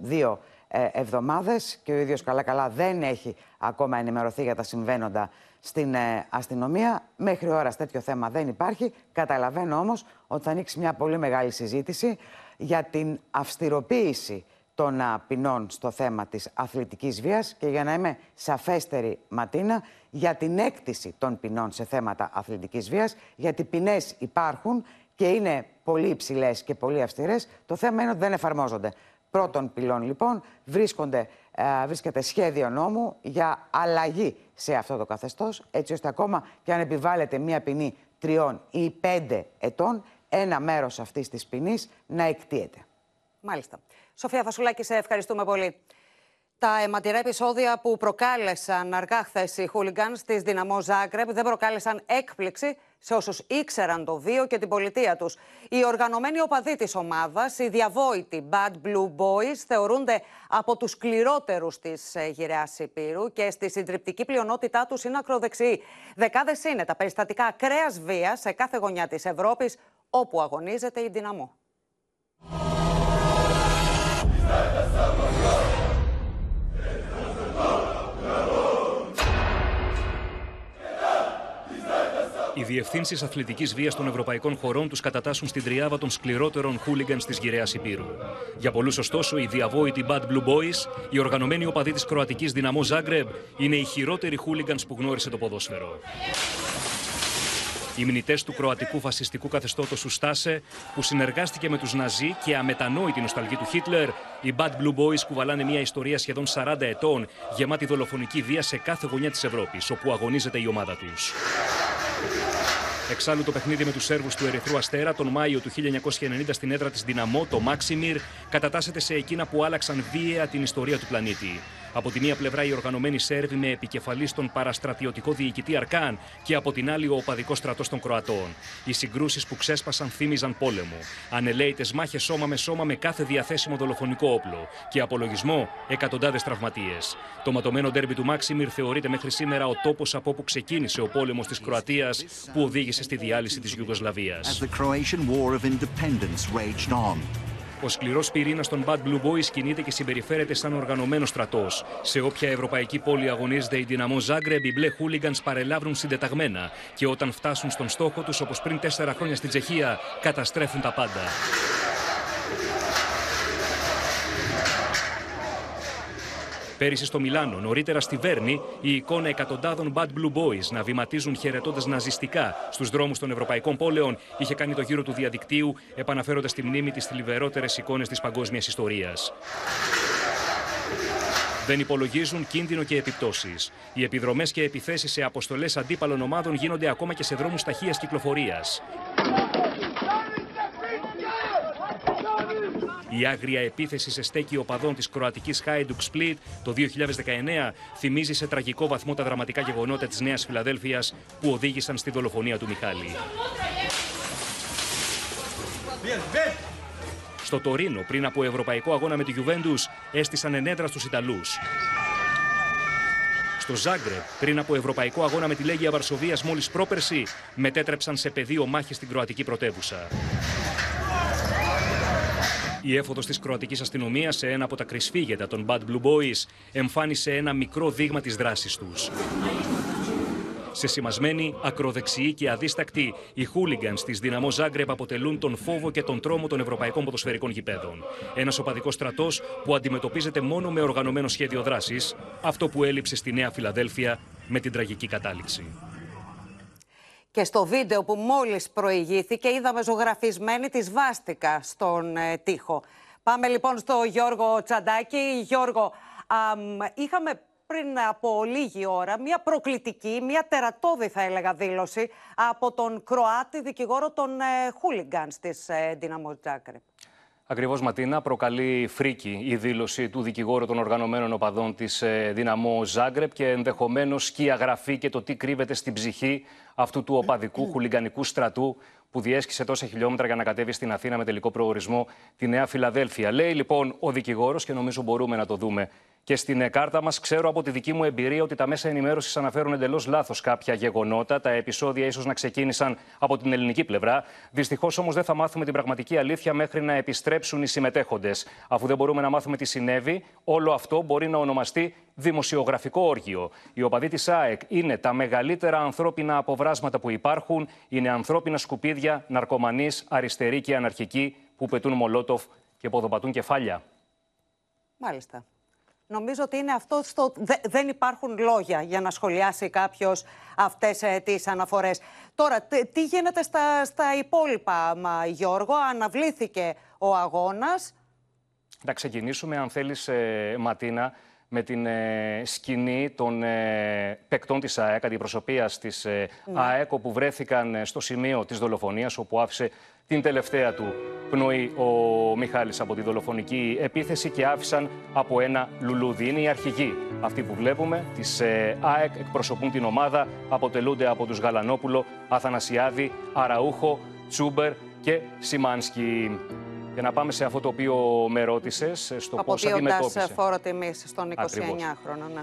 δύο ε, εβδομάδες και ο ίδιος καλά-καλά δεν έχει ακόμα ενημερωθεί για τα συμβαίνοντα στην ε, αστυνομία. Μέχρι ώρας τέτοιο θέμα δεν υπάρχει. Καταλαβαίνω όμως ότι θα ανοίξει μια πολύ μεγάλη συζήτηση για την αυστηροποίηση των ποινών στο θέμα της αθλητικής βίας και για να είμαι σαφέστερη Ματίνα για την έκτηση των ποινών σε θέματα αθλητικής βίας γιατί ποινές υπάρχουν και είναι πολύ υψηλές και πολύ αυστηρές. Το θέμα είναι ότι δεν εφαρμόζονται. Πρώτον πυλών λοιπόν βρίσκονται ε, βρίσκεται σχέδιο νόμου για αλλαγή σε αυτό το καθεστώς, έτσι ώστε ακόμα και αν επιβάλλεται μία ποινή τριών ή πέντε ετών, ένα μέρος αυτής της ποινής να εκτίεται. Μάλιστα. Σοφία Φασουλάκη, σε ευχαριστούμε πολύ. Τα αιματηρά επεισόδια που προκάλεσαν αργά χθες οι χούλιγκανς της Δυναμό Ζάγκρεπ δεν προκάλεσαν έκπληξη σε όσους ήξεραν το βίο και την πολιτεία τους. Οι οργανωμένοι οπαδοί της ομάδας, οι διαβόητοι Bad Blue Boys, θεωρούνται από τους σκληρότερους της ε, γυραιά Υπήρου και στη συντριπτική πλειονότητά τους είναι ακροδεξιοί. Δεκάδες είναι τα περιστατικά ακραίας βίας σε κάθε γωνιά της Ευρώπης όπου αγωνίζεται η Δυναμό. Οι διευθύνσεις αθλητικής βίας των ευρωπαϊκών χωρών τους κατατάσσουν στην τριάδα των σκληρότερων χούλιγκανς της γυραιά Υπήρου. Για πολλούς, ωστόσο, οι διαβόητοι Bad Blue Boys, οι οργανωμένοι οπαδοί της κροατικής δυναμό Zagreb, είναι οι χειρότεροι χούλιγκανς που γνώρισε το ποδόσφαιρο. Οι μνητέ του κροατικού φασιστικού καθεστώτος του Στάσε, που συνεργάστηκε με τους Ναζί και αμετανόητη νοσταλγή του Χίτλερ, οι Bad Blue Boys κουβαλάνε μια ιστορία σχεδόν 40 ετών, γεμάτη δολοφονική βία σε κάθε γωνιά της Ευρώπης, όπου αγωνίζεται η ομάδα τους. Εξάλλου το παιχνίδι με τους Σέρβους του Ερυθρού Αστέρα τον Μάιο του 1990 στην έδρα της Δυναμό, το Μάξιμιρ, κατατάσσεται σε εκείνα που άλλαξαν βίαια την ιστορία του πλανήτη. Από τη μία πλευρά οι οργανωμένοι Σέρβοι με επικεφαλής στον παραστρατιωτικό διοικητή Αρκάν και από την άλλη ο οπαδικός στρατός των Κροατών. Οι συγκρούσεις που ξέσπασαν θύμιζαν πόλεμο. Ανελαίτε μάχε σώμα με σώμα με κάθε διαθέσιμο δολοφονικό όπλο. Και απολογισμό εκατοντάδες τραυματίες. Το ματωμένο ντέρμπι του Μάξιμιρ θεωρείται μέχρι σήμερα ο τόπος από όπου ξεκίνησε ο πόλεμος της Κροατίας που οδήγησε στη διάλυση της Ιουγκοσλαβίας. Ο σκληρός πυρήνας των Bad Blue Boys κινείται και συμπεριφέρεται σαν οργανωμένος στρατός. Σε όποια ευρωπαϊκή πόλη αγωνίζεται η δυναμό Ζάγκρεμπ, οι μπλε χούλιγκανς παρελάβουν συντεταγμένα και όταν φτάσουν στον στόχο τους, όπως πριν τέσσερα χρόνια στην Τσεχία, καταστρέφουν τα πάντα. Πέρυσι στο Μιλάνο, νωρίτερα στη Βέρνη, η εικόνα εκατοντάδων Bad Blue Boys να βηματίζουν χαιρετώντας ναζιστικά στους δρόμους των ευρωπαϊκών πόλεων είχε κάνει το γύρο του διαδικτύου, επαναφέροντας στη μνήμη τι θλιβερότερες εικόνες της παγκόσμιας ιστορίας. Δεν υπολογίζουν κίνδυνο και επιπτώσεις. Οι επιδρομές και επιθέσεις σε αποστολές αντίπαλων ομάδων γίνονται ακόμα και σε δρόμους ταχείας κυκλοφορίας. Η άγρια επίθεση σε στέκη οπαδών της κροατικής Hajduk Split το 2019 θυμίζει σε τραγικό βαθμό τα δραματικά γεγονότα της Νέας Φιλαδέλφειας που οδήγησαν στη δολοφονία του Μιχάλη. Στο Τωρίνο, πριν από ευρωπαϊκό αγώνα με τη Juventus, έστησαν ενέδρα στους Ιταλούς. Στο Ζάγκρεπ, πριν από ευρωπαϊκό αγώνα με τη Λέγια Βαρσοβίας μόλις πρόπερση, μετέτρεψαν σε πεδίο μάχη στην κροατική πρωτεύουσα. Η έφοδος της κροατικής αστυνομίας σε ένα από τα κρυσφύγετα των Bad Blue Boys εμφάνισε ένα μικρό δείγμα της δράσης τους. Σε σημασμένη, ακροδεξιή και αδίστακτη, οι χούλιγκανς της Δυναμό Ζάγκρεπ αποτελούν τον φόβο και τον τρόμο των ευρωπαϊκών ποδοσφαιρικών γηπέδων. Ένας οπαδικός στρατός που αντιμετωπίζεται μόνο με οργανωμένο σχέδιο δράσης, αυτό που έλειψε στη Νέα Φιλαδέλφια με την τραγική κατάληξη. Και στο βίντεο που μόλις προηγήθηκε είδαμε ζωγραφισμένη της σβάστηκα στον ε, τοίχο. Πάμε λοιπόν στο Γιώργο Τσαντάκη. Γιώργο, είχαμε πριν από λίγη ώρα μια προκλητική, μια τερατώδη θα έλεγα δήλωση από τον Κροάτη δικηγόρο των ε, χούλιγκανς της ε, Dinamo Zagreb. Ακριβώς, Ματίνα, προκαλεί φρίκη η δήλωση του δικηγόρου των οργανωμένων οπαδών της ε, Δυναμό Ζάγκρεπ και ενδεχομένως σκιαγραφεί και το τι κρύβεται στην ψυχή αυτού του οπαδικού χουλιγκανικού στρατού που διέσχισε τόσα χιλιόμετρα για να κατέβει στην Αθήνα με τελικό προορισμό τη Νέα Φιλαδέλφια. Λέει λοιπόν ο δικηγόρος, και νομίζω μπορούμε να το δούμε και στην ε, κάρτα μας, ξέρω από τη δική μου εμπειρία ότι τα μέσα ενημέρωσης αναφέρουν εντελώς λάθος κάποια γεγονότα. Τα επεισόδια ίσως να ξεκίνησαν από την ελληνική πλευρά. Δυστυχώς όμως δεν θα μάθουμε την πραγματική αλήθεια μέχρι να επιστρέψουν οι συμμετέχοντες. Αφού δεν μπορούμε να μάθουμε τι συνέβη, όλο αυτό μπορεί να ονομαστεί δημοσιογραφικό όργιο. Οι οπαδοί της ΑΕΚ είναι τα μεγαλύτερα ανθρώπινα αποβράσματα που υπάρχουν. Είναι ανθρώπινα σκουπίδια, ναρκωμανείς, αριστεροί και αναρχικοί που πετούν μολότοφ και ποδοπατούν κεφάλια. Μάλιστα. Νομίζω ότι είναι αυτό στο... δεν υπάρχουν λόγια για να σχολιάσει κάποιος αυτές ε, τις αναφορές. Τώρα, τι γίνεται στα, στα υπόλοιπα, μα, Γιώργο, αναβλήθηκε ο αγώνας. Να ξεκινήσουμε, αν θέλεις, ε, Ματίνα, με την ε, σκηνή των ε, παικτών της ΑΕΚ, αντιπροσωπείας της ε, Ναι. ΑΕΚ, όπου βρέθηκαν ε, στο σημείο της δολοφονίας, όπου άφησε την τελευταία του πνοή ο Μιχάλης από τη δολοφονική επίθεση και άφησαν από ένα λουλούδι. Είναι οι αρχηγοί αυτοί που βλέπουμε της ε, ΑΕΚ, εκπροσωπούν την ομάδα, αποτελούνται από τους Γαλανόπουλο, Αθανασιάδη, Αραούχο, Τσούμπερ και Σιμάνσκι. Για να πάμε σε αυτό το οποίο με ρώτησες, στο πώς Αποδίοντας αντιμετώπισε. φόρο τιμής στον Ακριβώς. 29χρονο. Ναι.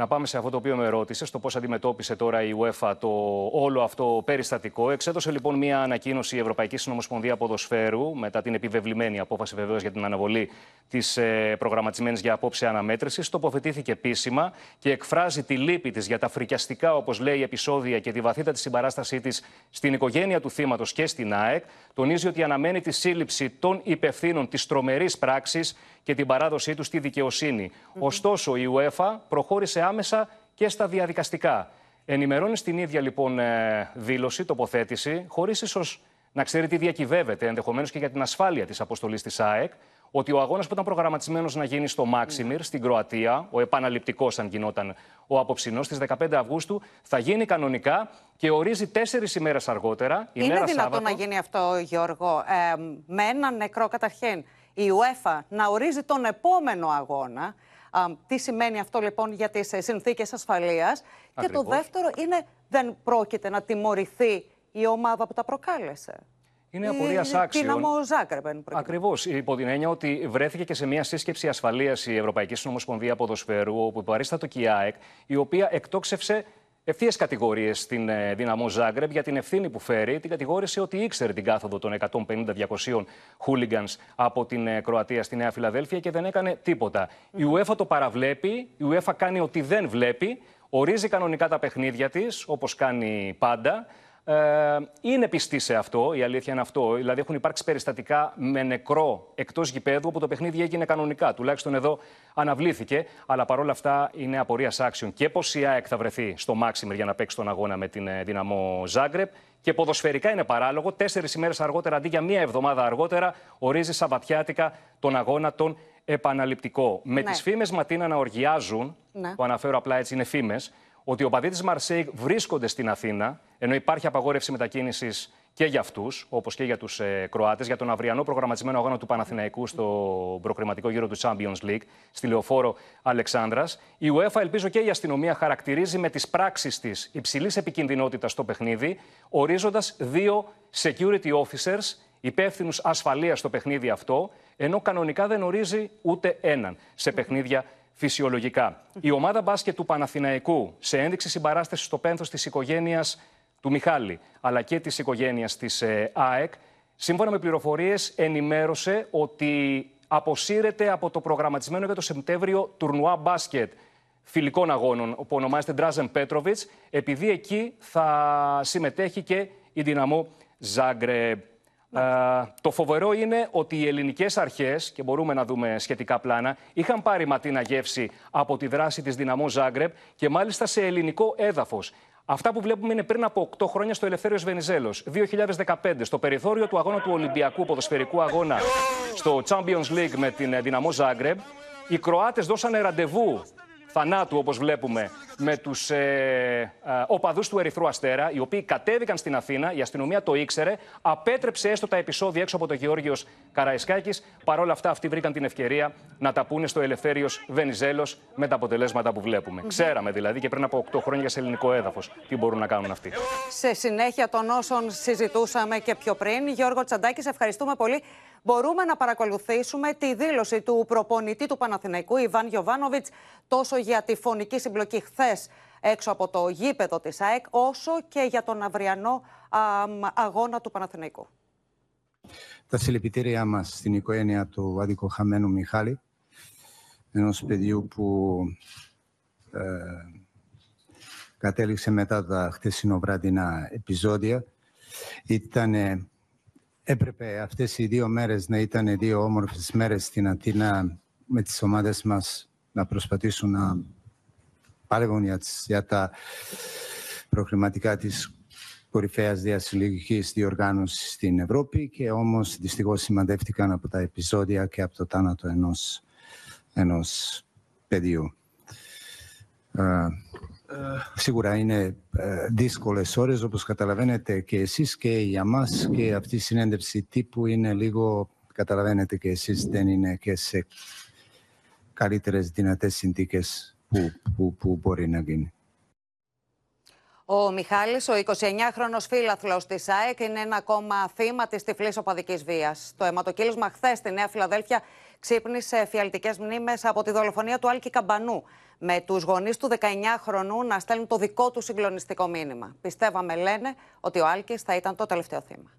Να πάμε σε αυτό το οποίο με ρώτησες, το πώς αντιμετώπισε τώρα η UEFA το όλο αυτό περιστατικό. Εξέδωσε λοιπόν μια ανακοίνωση η Ευρωπαϊκή Συνομοσπονδία Ποδοσφαίρου, μετά την επιβεβλημένη απόφαση βεβαίως για την αναβολή της ε, προγραμματισμένης για απόψε αναμέτρησης. Τοποθετήθηκε επίσημα και εκφράζει τη λύπη της για τα φρικιαστικά, όπως λέει, επεισόδια και τη βαθύτατη συμπαράστασή της στην οικογένεια του θύματος και στην ΑΕΚ. Τονίζει ότι αναμένει τη σύλληψη των υπευθύνων της τρομερής πράξης και την παράδοσή τους στη δικαιοσύνη. Ωστόσο, η UEFA προχώρησε άμεσα και στα διαδικαστικά. Ενημερώνεις στην ίδια λοιπόν ε, δήλωση, τοποθέτηση, χωρίς ίσως να ξέρει τι διακυβεύεται, ενδεχομένως και για την ασφάλεια της αποστολής της ΑΕΚ, ότι ο αγώνας που ήταν προγραμματισμένος να γίνει στο Μάξιμιρ, στην Κροατία, ο επαναληπτικός, αν γινόταν ο απόψινό, στις 15 Αυγούστου, θα γίνει κανονικά και ορίζει τέσσερις ημέρες αργότερα, Είναι ημέρα δυνατόν Σάββατο. να γίνει αυτό, Γιώργο, ε, με ένα νεκρό καταρχήν. Η UEFA να ορίζει τον επόμενο αγώνα. Α, τι σημαίνει αυτό λοιπόν για τις ε, συνθήκες ασφαλείας. Και το Ακριβώς. δεύτερο είναι δεν πρόκειται να τιμωρηθεί η ομάδα που τα προκάλεσε. Είναι απορία Η άξιων. Δύναμο Ζάγκρεπεν. Ακριβώς. Υπό την έννοια ότι βρέθηκε και σε μια σύσκεψη ασφαλείας η Ευρωπαϊκή Συνομοσπονδία Ποδοσφαίρου, όπου παρίστατο και η ΑΕΚ, η οποία εκτόξευσε ευθείε κατηγορίες στην ε, Δύναμο Ζάγκρεπ για την ευθύνη που φέρει. Την κατηγόρησε ότι ήξερε την κάθοδο των 150-200 hooligans από την ε, Κροατία στη Νέα Φιλαδέλφια και δεν έκανε τίποτα. Η UEFA το παραβλέπει, η UEFA κάνει ότι δεν βλέπει, ορίζει κανονικά τα παιχνίδια της, όπως κάνει πάντα. Ε, είναι πιστή σε αυτό, η αλήθεια είναι αυτό. Δηλαδή, έχουν υπάρξει περιστατικά με νεκρό εκτός γηπέδου, όπου το παιχνίδι έγινε κανονικά. Τουλάχιστον εδώ αναβλήθηκε. Αλλά παρόλα αυτά είναι απορίας άξιων και πως η ΑΕΚ θα βρεθεί στο Μάξιμερ για να παίξει τον αγώνα με την ε, Δυναμό Ζάγκρεπ. Και ποδοσφαιρικά είναι παράλογο. Τέσσερις ημέρες αργότερα, αντί για μία εβδομάδα αργότερα, ορίζει Σαββατιάτικα τον αγώνα τον επαναληπτικό. Με Ναι. τις φήμες Ματίνα να οργιάζουν, Ναι. που αναφέρω απλά έτσι είναι φήμες, ότι οι οπαδοί τη Μαρσέικ βρίσκονται στην Αθήνα, ενώ υπάρχει απαγόρευση μετακίνησης και για αυτούς, όπως και για τους ε, Κροάτες, για τον αυριανό προγραμματισμένο αγώνα του Παναθηναϊκού στο προκριματικό γύρο του Champions League, στη λεωφόρο Αλεξάνδρας. Η UEFA, ελπίζω και η αστυνομία, χαρακτηρίζει με τις πράξεις της υψηλής επικινδυνότητας στο παιχνίδι, ορίζοντας δύο security officers υπεύθυνους ασφαλείας στο παιχνίδι αυτό, ενώ κανονικά δεν ορίζει ούτε έναν σε παιχνίδια φυσιολογικά. Η ομάδα μπάσκετ του Παναθηναϊκού, σε ένδειξη συμπαράστασης στο πένθος της οικογένειας του Μιχάλη, αλλά και της οικογένειας της ε, ΑΕΚ, σύμφωνα με πληροφορίες ενημέρωσε ότι αποσύρεται από το προγραμματισμένο για το Σεπτέμβριο τουρνουά μπάσκετ φιλικών αγώνων, που ονομάζεται Ντράζεν Πέτροβιτς, επειδή εκεί θα συμμετέχει και η δυναμό Ζάγκρεμπ. Ε, το φοβερό είναι ότι οι ελληνικές αρχές, και μπορούμε να δούμε σχετικά πλάνα, είχαν πάρει ματίνα γεύση από τη δράση της Δυναμό Ζάγκρεπ και μάλιστα σε ελληνικό έδαφος. Αυτά που βλέπουμε είναι πριν από 8 χρόνια στο Ελευθέριος Βενιζέλος, 2015, στο περιθώριο του αγώνα του Ολυμπιακού ποδοσφαιρικού αγώνα στο Champions League με την ε, Δυναμό Ζάγκρεπ. Οι Κροάτες δώσανε ραντεβού θανάτου, όπως βλέπουμε, με τους ε, ε, οπαδούς του Ερυθρού Αστέρα, οι οποίοι κατέβηκαν στην Αθήνα, η αστυνομία το ήξερε, απέτρεψε έστω τα επεισόδια έξω από το Γεώργιος Καραϊσκάκης. Παρ' όλα αυτά, αυτοί βρήκαν την ευκαιρία να τα πούνε στο Ελευθέριος Βενιζέλος με τα αποτελέσματα που βλέπουμε. Ξέραμε δηλαδή και πριν από 8 χρόνια σε ελληνικό έδαφος τι μπορούν να κάνουν αυτοί. Σε συνέχεια των όσων συζητούσαμε και πιο πριν, Γιώργο Τσαντάκη, σε ευχαριστούμε πολύ. Μπορούμε να παρακολουθήσουμε τη δήλωση του προπονητή του Παναθηναϊκού, Ιβάν Γιοβάνοβιτ, τόσο για τη φωνική συμπλοκή χθες έξω από το γήπεδο της ΑΕΚ, όσο και για τον αυριανό αμ, αγώνα του Παναθηναϊκού. Τα συλληπιτήριά μας στην οικογένεια του αδικοχαμένου Μιχάλη, ενός παιδιού που ε, κατέληξε μετά τα χτεσινοβραδινά επεισόδια. Ήτανε, έπρεπε αυτές οι δύο μέρες να ήταν δύο όμορφες μέρες στην Αθήνα με τις ομάδες μας να προσπαθήσουν να παλεύουν για, τις- για τα προχρηματικά της κορυφαίας διασυλλογικής διοργάνωσης στην Ευρώπη και όμως δυστυχώς σημαντεύτηκαν από τα επεισόδια και από το θάνατο ενός, ενός παιδιού. Σίγουρα είναι δύσκολες ώρες όπως καταλαβαίνετε και εσείς και για μας και αυτή η συνέντευξη τύπου είναι λίγο, καταλαβαίνετε και εσείς δεν είναι και σε καλύτερες δυνατές συνθήκες που, που, που μπορεί να γίνει. Ο Μιχάλης, ο 29χρονος φίλαθλος της ΑΕΚ, είναι ένα ακόμα θύμα της τυφλής οπαδικής βίας. Το αιματοκύλισμα χθες στη Νέα Φιλαδέλφια ξύπνησε φιαλτικές μνήμες από τη δολοφονία του Άλκη Καμπανού, με τους γονείς του 19χρονου να στέλνουν το δικό του συγκλονιστικό μήνυμα. Πιστεύαμε, λένε, ότι ο Άλκης θα ήταν το τελευταίο θύμα.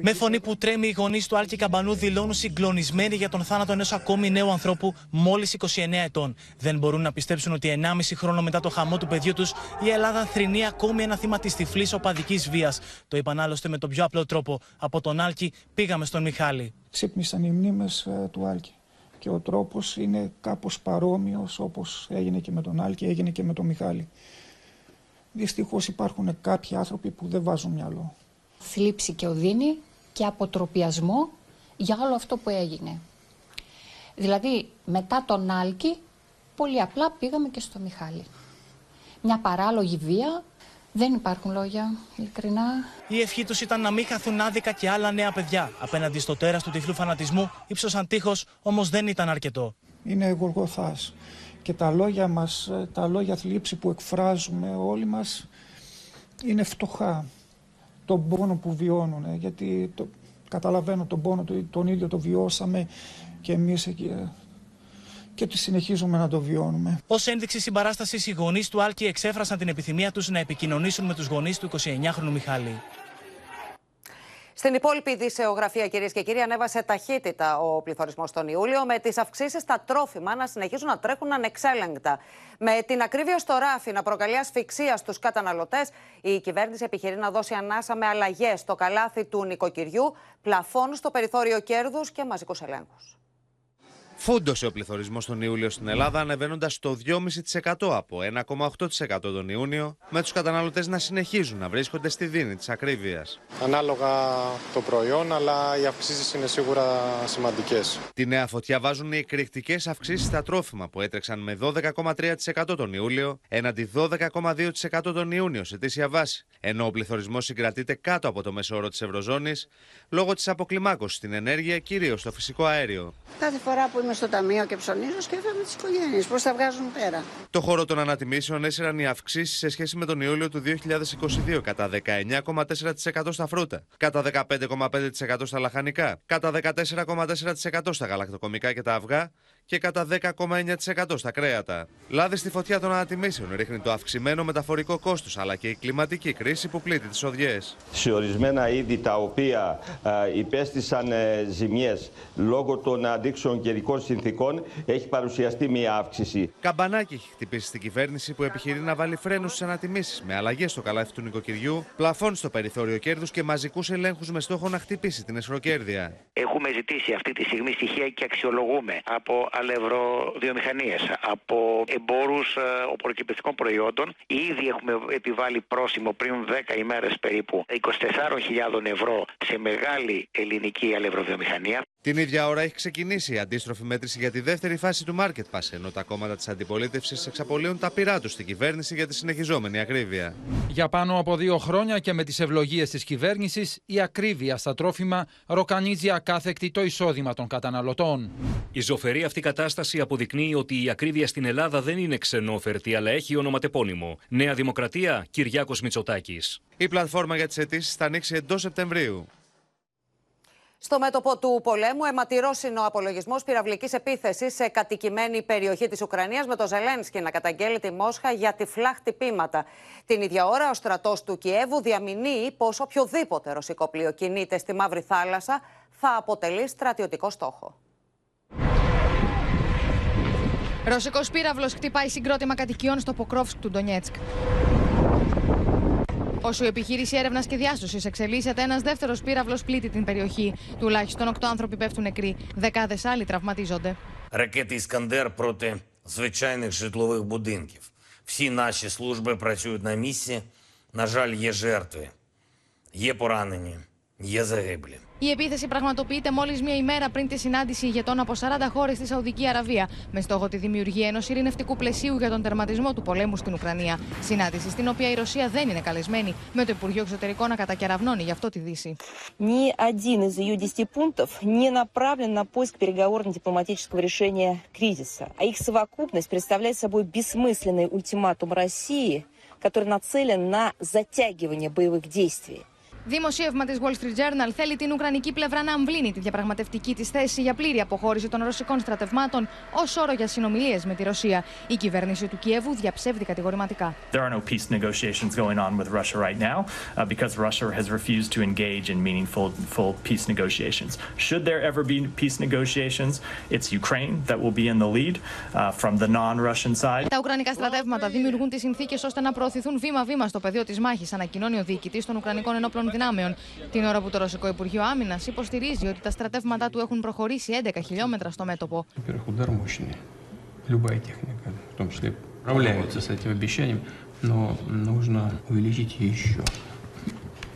Με φωνή που τρέμει, οι γονείς του Άλκη Καμπανού δηλώνουν συγκλονισμένοι για τον θάνατο ενός ακόμη νέου ανθρώπου μόλις 29 ετών. Δεν μπορούν να πιστέψουν ότι 1,5 χρόνο μετά το χαμό του παιδιού τους, η Ελλάδα θρυνεί ακόμη ένα θύμα της τυφλής οπαδικής βίας. Το είπαν άλλωστε με τον πιο απλό τρόπο. Από τον Άλκη πήγαμε στον Μιχάλη. Ξύπνησαν οι μνήμες ε, του Άλκη. Και ο τρόπος είναι κάπως παρόμοιος όπως έγινε και με τον Άλκη, έγινε και με τον Μιχάλη. Δυστυχώς υπάρχουν κάποιοι άνθρωποι που δεν βάζουν μυαλό θλίψη και οδύνη και αποτροπιασμό για όλο αυτό που έγινε. Δηλαδή, μετά τον Άλκη, πολύ απλά πήγαμε και στο Μιχάλη. Μια παράλογη βία, δεν υπάρχουν λόγια, ειλικρινά. Η ευχή τους ήταν να μην χαθούν άδικα και άλλα νέα παιδιά. Απέναντι στο τέρας του τυφλού φανατισμού, ύψωσαν τείχος, όμως δεν ήταν αρκετό. Είναι γοργοθά. Και τα λόγια μας, τα λόγια θλίψη που εκφράζουμε όλοι μας είναι φτωχά τον πόνο που βιώνουν. Ε, γιατί το, καταλαβαίνω τον πόνο, τον ίδιο το βιώσαμε και εμείς εκεί ε, και τη συνεχίζουμε να το βιώνουμε. Ω ένδειξη συμπαράστασης, οι γονείς του Άλκη εξέφρασαν την επιθυμία τους να επικοινωνήσουν με τους γονείς του 29χρονου Μιχάλη. Στην υπόλοιπη δισεογραφία, κυρίες και κύριοι, ανέβασε ταχύτητα ο πληθωρισμός τον Ιούλιο, με τις αυξήσεις στα τρόφιμα να συνεχίζουν να τρέχουν ανεξέλεγκτα. Με την ακρίβεια στο ράφι να προκαλεί ασφυξία στους καταναλωτές, η κυβέρνηση επιχειρεί να δώσει ανάσα με αλλαγές στο καλάθι του νοικοκυριού, πλαφών στο περιθώριο κέρδους και μαζικούς ελέγχους. Φούντωσε ο πληθωρισμός τον Ιούλιο στην Ελλάδα, ανεβαίνοντας στο 2,5% από 1,8% τον Ιούνιο, με τους καταναλωτές να συνεχίζουν να βρίσκονται στη δίνη της ακρίβειας. Ανάλογα το προϊόν, αλλά οι αυξήσεις είναι σίγουρα σημαντικές. Τη νέα φωτιά βάζουν οι εκρηκτικές αυξήσεις στα τρόφιμα που έτρεξαν με 12,3% τον Ιούλιο, έναντι 12,2% τον Ιούνιο σε τήσια βάση. Ενώ ο πληθωρισμός συγκρατείται κάτω από το μέσο όρο της Ευρωζώνης λόγω της αποκλιμάκωσης στην ενέργεια, κυρίως στο φυσικό αέριο. Κάθε φορά που είμαι στο ταμείο και ψωνίζω, σκέφτομαι τι οικογένειε. Πώς θα βγάζουν πέρα; Το χώρο των ανατιμήσεων έσυραν οι αυξήσεις σε σχέση με τον Ιούλιο του 2022 κατά 19,4% στα φρούτα, κατά 15,5% στα λαχανικά, κατά 14,4% στα γαλακτοκομικά και τα αυγά και κατά 10,9% στα κρέατα. Λάδι στη φωτιά των ανατιμήσεων ρίχνει το αυξημένο μεταφορικό κόστος αλλά και η κλιματική κρίση που πλήττει τις οδιές. Σε ορισμένα είδη τα οποία υπέστησαν ε, ζημιές λόγω των αντίξεων καιρικών συνθήκων έχει παρουσιαστεί μια αύξηση. Καμπανάκι έχει χτυπήσει στην κυβέρνηση που επιχειρεί να βάλει φρένους στις ανατιμήσεις με αλλαγές στο καλάθι του νοικοκυριού, πλαφών στο περιθώριο κέρδους και μαζικούς ελέγχους με στόχο να χτυπήσει την εσχροκέρδεια. Έχουμε ζητήσει αυτή τη στιγμή στοιχεία και αξιολογούμε από αλευρωδιομηχανίες, από εμπόρους ε, οποροκυπευτικών προϊόντων. Ήδη έχουμε επιβάλει πρόσημο πριν 10 ημέρες περίπου 24.000 ευρώ σε μεγάλη ελληνική αλευρωδιομηχανία. Την ίδια ώρα έχει ξεκινήσει η αντίστροφη μέτρηση για τη δεύτερη φάση του Market Pass, ενώ τα κόμματα της αντιπολίτευσης εξαπολύουν τα πειρά τους στην κυβέρνηση για τη συνεχιζόμενη ακρίβεια. Για πάνω από δύο χρόνια και με τις ευλογίες της κυβέρνησης, η ακρίβεια στα τρόφιμα ροκανίζει ακάθεκτη το εισόδημα των καταναλωτών. Η ζωφερή αυτή κατάσταση αποδεικνύει ότι η ακρίβεια στην Ελλάδα δεν είναι ξενόφερτη, αλλά έχει ονοματεπώνυμο. Νέα Δημοκρατία, Κυριάκος Μητσοτάκης. Η πλατφόρμα για τις αιτήσεις θα ανοίξει εντός Σεπτεμβρίου. Στο μέτωπο του πολέμου, αιματηρό είναι ο απολογισμό πυραυλικής επίθεσης σε κατοικημένη περιοχή της Ουκρανίας, με το Ζελένσκι να καταγγέλει τη Μόσχα για τυφλά χτυπήματα. Την ίδια ώρα, ο στρατός του Κιέβου διαμηνύει πως οποιοδήποτε ρωσικό πλοίο κινείται στη Μαύρη Θάλασσα θα αποτελεί στρατιωτικό στόχο. Ρωσικό πύραυλο χτυπάει συγκρότημα κατοικιών στο Ποκρόφσκ του Ντονιέτσκ. Όσο η επιχείρηση έρευνα και διάσωση εξελίσσεται, ένα δεύτερο πύραυλο πλήττει την περιοχή. Τουλάχιστον 8 άνθρωποι πέφτουν νεκροί. Δεκάδε άλλοι τραυματίζονται. Ракети Іскандер проти звичайних житлових будинків. Всі наші служби працюють на місці. На жаль, є жертви, є поранені, не загибли. Η επίθεση πραγματοποιείται μόλι μία ημέρα πριν τη συνάντηση ηγετών από 40 χώρε στη Σαουδική Αραβία, με στόχο τη δημιουργία ενό ειρηνευτικού πλαισίου για τον τερματισμό του πολέμου στην Ουκρανία. Συνάντηση στην οποία η Ρωσία δεν είναι καλεσμένη, με το Υπουργείο Εξωτερικών να κατακεραυνώνει γι' αυτό τη Δύση. Ни один из ее 10 пунктов не направлен на поиск переговорно-дипломатического решения кризиса, а их совокупность представляет собой бессмысленный ультиматум России, который нацелен на затягивание боевых действий. Δημοσίευμα της Wall Street Journal θέλει την Ουκρανική πλευρά να αμβλύνει τη διαπραγματευτική της θέση για πλήρη αποχώρηση των ρωσικών στρατευμάτων ως όρο για συνομιλίες με τη Ρωσία. Η κυβέρνηση του Κιέβου διαψεύδει κατηγορηματικά. There are no peace negotiations going on with Russia right now uh, because Russia has refused to engage in meaningful full peace negotiations. Should there ever be peace negotiations, it's Ukraine that will be in the lead uh, from the non-Russian side. Τα Ουκρανικά στρατεύματα δημιουργούν τις συνθήκες ώστε να προωθηθούν βήμα-βήμα στο πεδίο της μάχης, ανακοινώνει ο διοικητής των Ουκρανικών Ενόπλων Δυνάμεων. Την ώρα που το Ρωσικό Υπουργείο Άμυνα υποστηρίζει ότι τα στρατεύματά του έχουν προχωρήσει 11 χιλιόμετρα στο μέτωπο. Во-первых, удар мощный. Любая техника, в том числе, справляется с этим обещанием, но нужно увеличить еще.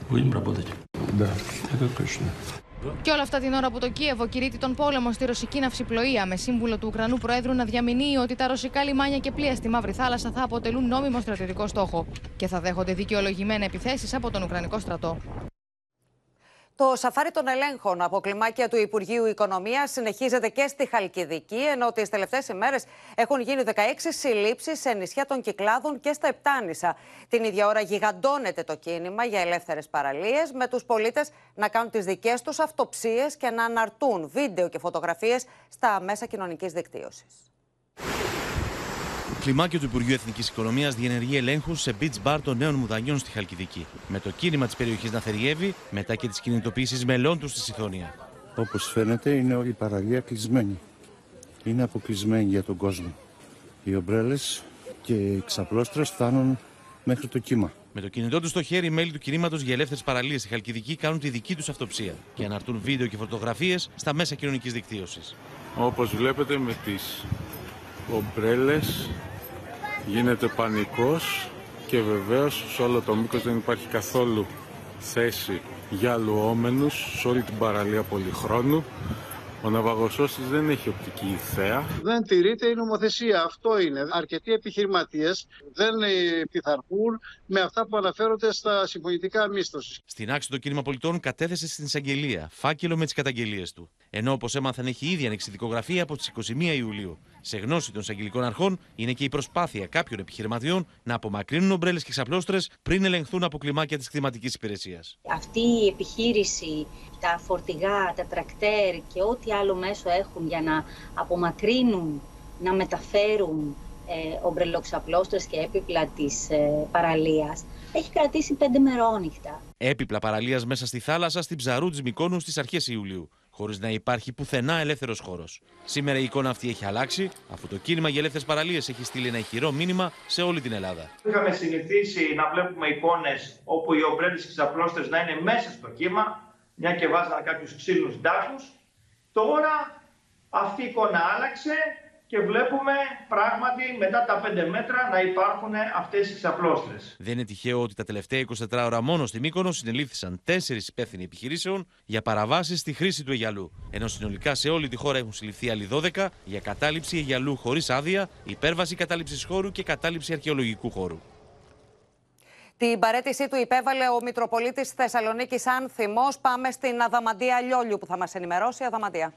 Будем работать. Да, это точно. Και όλα αυτά την ώρα που το Κίεβο κηρύττει τον πόλεμο στη ρωσική ναυσιπλοεία, με σύμβουλο του Ουκρανού Προέδρου να διαμηνύει ότι τα ρωσικά λιμάνια και πλοία στη Μαύρη Θάλασσα θα αποτελούν νόμιμο στρατιωτικό στόχο και θα δέχονται δικαιολογημένα επιθέσεις από τον Ουκρανικό στρατό. Το σαφάρι των ελέγχων από κλιμάκια του Υπουργείου Οικονομίας συνεχίζεται και στη Χαλκιδική, ενώ τις τελευταίες ημέρες έχουν γίνει 16 συλλήψεις σε νησιά των Κυκλάδων και στα Επτάνησα. Την ίδια ώρα γιγαντώνεται το κίνημα για ελεύθερες παραλίες, με τους πολίτες να κάνουν τις δικές τους αυτοψίες και να αναρτούν βίντεο και φωτογραφίες στα μέσα κοινωνικής δικτύωσης. Κλιμάκιο του Υπουργείου Εθνικής Οικονομίας διενεργεί ελέγχους σε beach bar των νέων μουδανιών στη Χαλκιδική. Με το κίνημα της περιοχής να θεριεύει μετά και τις κινητοποιήσεις μελών τους στη Συθόνια. Όπως φαίνεται, είναι η παραλία κλεισμένη. Είναι αποκλεισμένη για τον κόσμο. Οι ομπρέλες και οι ξαπλώστρε φτάνουν μέχρι το κύμα. Με το κινητό τους στο χέρι, οι μέλη του κινήματος για ελεύθερες παραλίες στη Χαλκιδική κάνουν τη δική τους αυτοψία και αναρτούν βίντεο και φωτογραφίες στα μέσα κοινωνικής δικτύωσης. Όπως βλέπετε με τις ομπρέλες γίνεται πανικός και βεβαίως σε όλο το μήκος δεν υπάρχει καθόλου θέση για αλλουόμενους σε όλη την παραλία πολυχρόνου. Ο ναυαγοσός της δεν έχει οπτική θέα. Δεν τηρείται η νομοθεσία. Αυτό είναι. Αρκετοί επιχειρηματίες δεν ε, πειθαρχούν με αυτά που αναφέρονται στα συμφωνητικά μίσθωσης. Στην άξη το κίνημα πολιτών κατέθεσε στην εισαγγελία φάκελο με τις καταγγελίες του. Ενώ όπως έμαθαν έχει ήδη ανοίξει δικογραφία από τις 21 Ιουλίου. Σε γνώση των εισαγγελικών αρχών είναι και η προσπάθεια κάποιων επιχειρηματιών να απομακρύνουν ομπρέλες και ξαπλώστρες πριν ελεγχθούν από κλιμάκια της κλιματική υπηρεσίας. Αυτή η επιχείρηση, τα φορτηγά, τα τρακτέρ και ό,τι άλλο μέσο έχουν για να απομακρύνουν, να μεταφέρουν ε, ομπρελοξαπλώστρες και έπιπλα της ε, παραλίας, έχει κρατήσει πέντε μερόνυχτα. Έπιπλα παραλίας μέσα στη θάλασσα στην ψαρού της Μικόνου στις αρχές Ιουλίου, χωρίς να υπάρχει πουθενά ελεύθερος χώρος. Σήμερα η εικόνα αυτή έχει αλλάξει, αφού το κίνημα για ελεύθερες παραλίες έχει στείλει ένα ηχηρό μήνυμα σε όλη την Ελλάδα. Είχαμε συνηθίσει να βλέπουμε εικόνες όπου οι ομπρέλε και ξαπλώστες να είναι μέσα στο κύμα, μια και βάζανε κάποιους ξύλινου τάφου. Τώρα αυτή η εικόνα άλλαξε και βλέπουμε πράγματι μετά τα 5 μέτρα να υπάρχουν αυτές οι ξαπλώστρες. Δεν είναι τυχαίο ότι τα τελευταία 24 ώρα μόνο στη Μύκονος συνελήφθησαν τέσσερις υπεύθυνοι επιχειρήσεων για παραβάσεις στη χρήση του Αιγιαλού. Ενώ συνολικά σε όλη τη χώρα έχουν συλληφθεί άλλοι 12 για κατάληψη Αιγιαλού χωρίς άδεια, υπέρβαση κατάληψης χώρου και κατάληψη αρχαιολογικού χώρου. Την παρέτησή του υπέβαλε ο Μητροπολίτης Θεσσαλονίκης Άνθιμος. Πάμε στην Αδαμαντία Λιόλιου που θα μας ενημερώσει. Αδαμαντία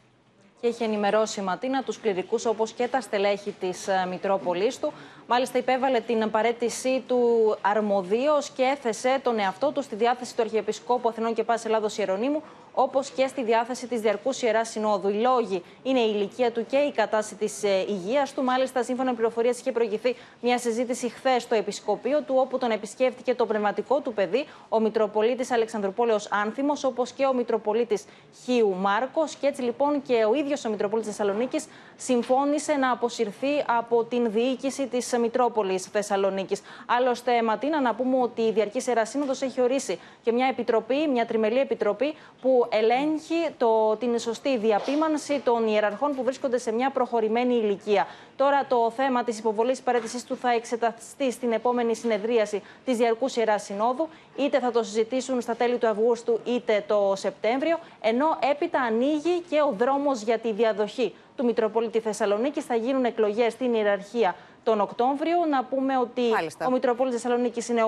και έχει ενημερώσει η Ματίνα τους κληρικούς όπως και τα στελέχη της Μητρόπολης του. Μάλιστα, υπέβαλε την παρέτησή του αρμοδίως και έθεσε τον εαυτό του στη διάθεση του Αρχιεπισκόπου Αθηνών και Πάση Ελλάδος Ιερονίμου, όπως και στη διάθεση της Διαρκούς Ιεράς Συνόδου. Οι λόγοι είναι η ηλικία του και η κατάσταση της ε, υγείας του. Μάλιστα, σύμφωνα με πληροφορίες, είχε προηγηθεί μια συζήτηση χθες στο Επισκοπείο του, όπου τον επισκέφτηκε το πνευματικό του παιδί, ο Μητροπολίτης Αλεξανδροπόλεο Άνθιμος, όπως και ο Μητροπολίτης Χίου Μάρκος. Και έτσι λοιπόν και ο ίδιος ο Μητροπολίτης Θεσσαλονίκης συμφώνησε να αποσυρθεί από την διοίκηση της τη Μητρόπολης Θεσσαλονίκης. Άλλωστε, Ματίνα, να πούμε ότι η Διαρκής Ερασύνοδο έχει ορίσει και μια επιτροπή, μια τριμελή επιτροπή που ελέγχει το, την σωστή διαπίμανση των ιεραρχών που βρίσκονται σε μια προχωρημένη ηλικία. Τώρα το θέμα της υποβολής παρέτησής του θα εξεταστεί στην επόμενη συνεδρίαση της Διαρκούς Ιεράς Συνόδου. Είτε θα το συζητήσουν στα τέλη του Αυγούστου, είτε το Σεπτέμβριο. Ενώ έπειτα ανοίγει και ο δρόμος για τη διαδοχή του Μητροπολίτη Θεσσαλονίκης. Θα γίνουν εκλογές στην ιεραρχία τον Οκτώβριο. Να πούμε ότι ο Μητροπόλης Θεσσαλονίκης είναι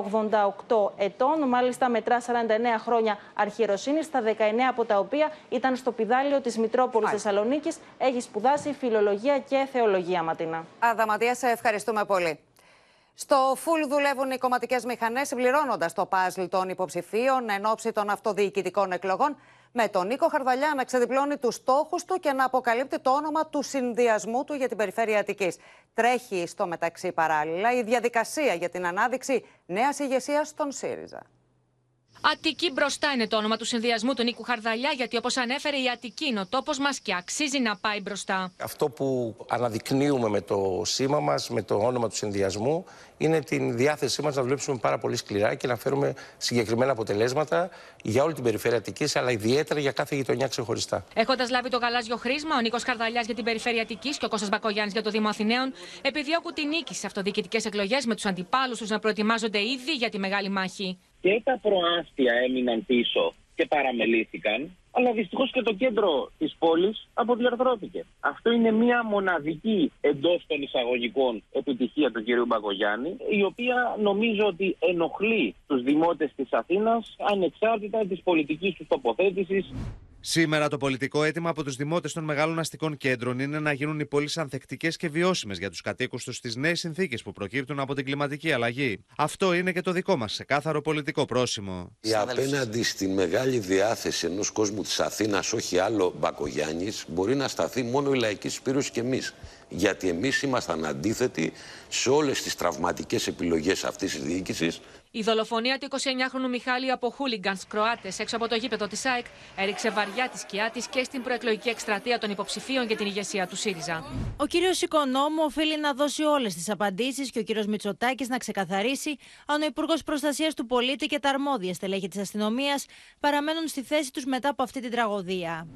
88 ετών, μάλιστα μετρά 49 χρόνια αρχιεροσύνης, τα 19 από τα οποία ήταν στο πιδάλιο της Μητρόπολης Θεσσαλονίκης. Έχει σπουδάσει φιλολογία και θεολογία, Ματίνα. Αδαματία, σε ευχαριστούμε πολύ. Στο φουλ δουλεύουν οι κομματικές μηχανές, συμπληρώνοντας το παζλ των υποψηφίων εν ώψη των αυτοδιοικητικών εκλογών με τον Νίκο Χαρδαλιά να ξεδιπλώνει τους στόχους του και να αποκαλύπτει το όνομα του συνδυασμού του για την περιφέρεια Αττικής. Τρέχει στο μεταξύ παράλληλα η διαδικασία για την ανάδειξη νέας ηγεσίας στον ΣΥΡΙΖΑ. Αττική μπροστά είναι το όνομα του συνδυασμού του Νίκου Χαρδαλιά, γιατί όπως ανέφερε η Αττική είναι ο τόπος μας και αξίζει να πάει μπροστά. Αυτό που αναδεικνύουμε με το σήμα μας, με το όνομα του συνδυασμού, είναι την διάθεσή μας να δουλέψουμε πάρα πολύ σκληρά και να φέρουμε συγκεκριμένα αποτελέσματα για όλη την περιφέρεια Αττικής, αλλά ιδιαίτερα για κάθε γειτονιά ξεχωριστά. Έχοντας λάβει το γαλάζιο χρήσμα, ο Νίκος Χαρδαλιάς για την περιφέρεια Αττικής και ο Κώστας Μπακογιάννης για το Δήμο Αθηναίων επιδιώκουν την νίκη σε αυτοδιοικητικές εκλογές με τους αντιπάλους τους να προετοιμάζονται ήδη για τη μεγάλη μάχη και τα προάστια έμειναν πίσω και παραμελήθηκαν, αλλά δυστυχώς και το κέντρο της πόλης αποδιαρθρώθηκε. Αυτό είναι μια μοναδική εντός των εισαγωγικών επιτυχία του κ. Μπαγκογιάννη, η οποία νομίζω ότι ενοχλεί τους δημότες της Αθήνας ανεξάρτητα της πολιτικής τους τοποθέτησης. Σήμερα το πολιτικό αίτημα από τους δημότες των μεγάλων αστικών κέντρων είναι να γίνουν οι πόλεις ανθεκτικές και βιώσιμες για τους κατοίκους τους στις νέες συνθήκες που προκύπτουν από την κλιματική αλλαγή. Αυτό είναι και το δικό μας ξεκάθαρο πολιτικό πρόσημο. Η απέναντι στη μεγάλη διάθεση ενός κόσμου της Αθήνας, όχι άλλο Μπακογιάννης, μπορεί να σταθεί μόνο η λαϊκή Σπύρωση και εμείς. Γιατί εμείς ήμασταν αντίθετοι σε όλες τις τραυματικές επιλογές αυτής της διοίκησης η δολοφονία του 29χρονου Μιχάλη από χούλιγκανς Κροάτες έξω από το γήπεδο της ΑΕΚ έριξε βαριά τη σκιά της και στην προεκλογική εκστρατεία των υποψηφίων για την ηγεσία του ΣΥΡΙΖΑ. Ο κύριος Οικονόμου οφείλει να δώσει όλες τις απαντήσεις και ο κύριος Μητσοτάκης να ξεκαθαρίσει αν ο Υπουργός Προστασίας του Πολίτη και τα αρμόδια στελέχη της αστυνομίας παραμένουν στη θέση τους μετά από αυτή την τραγωδία.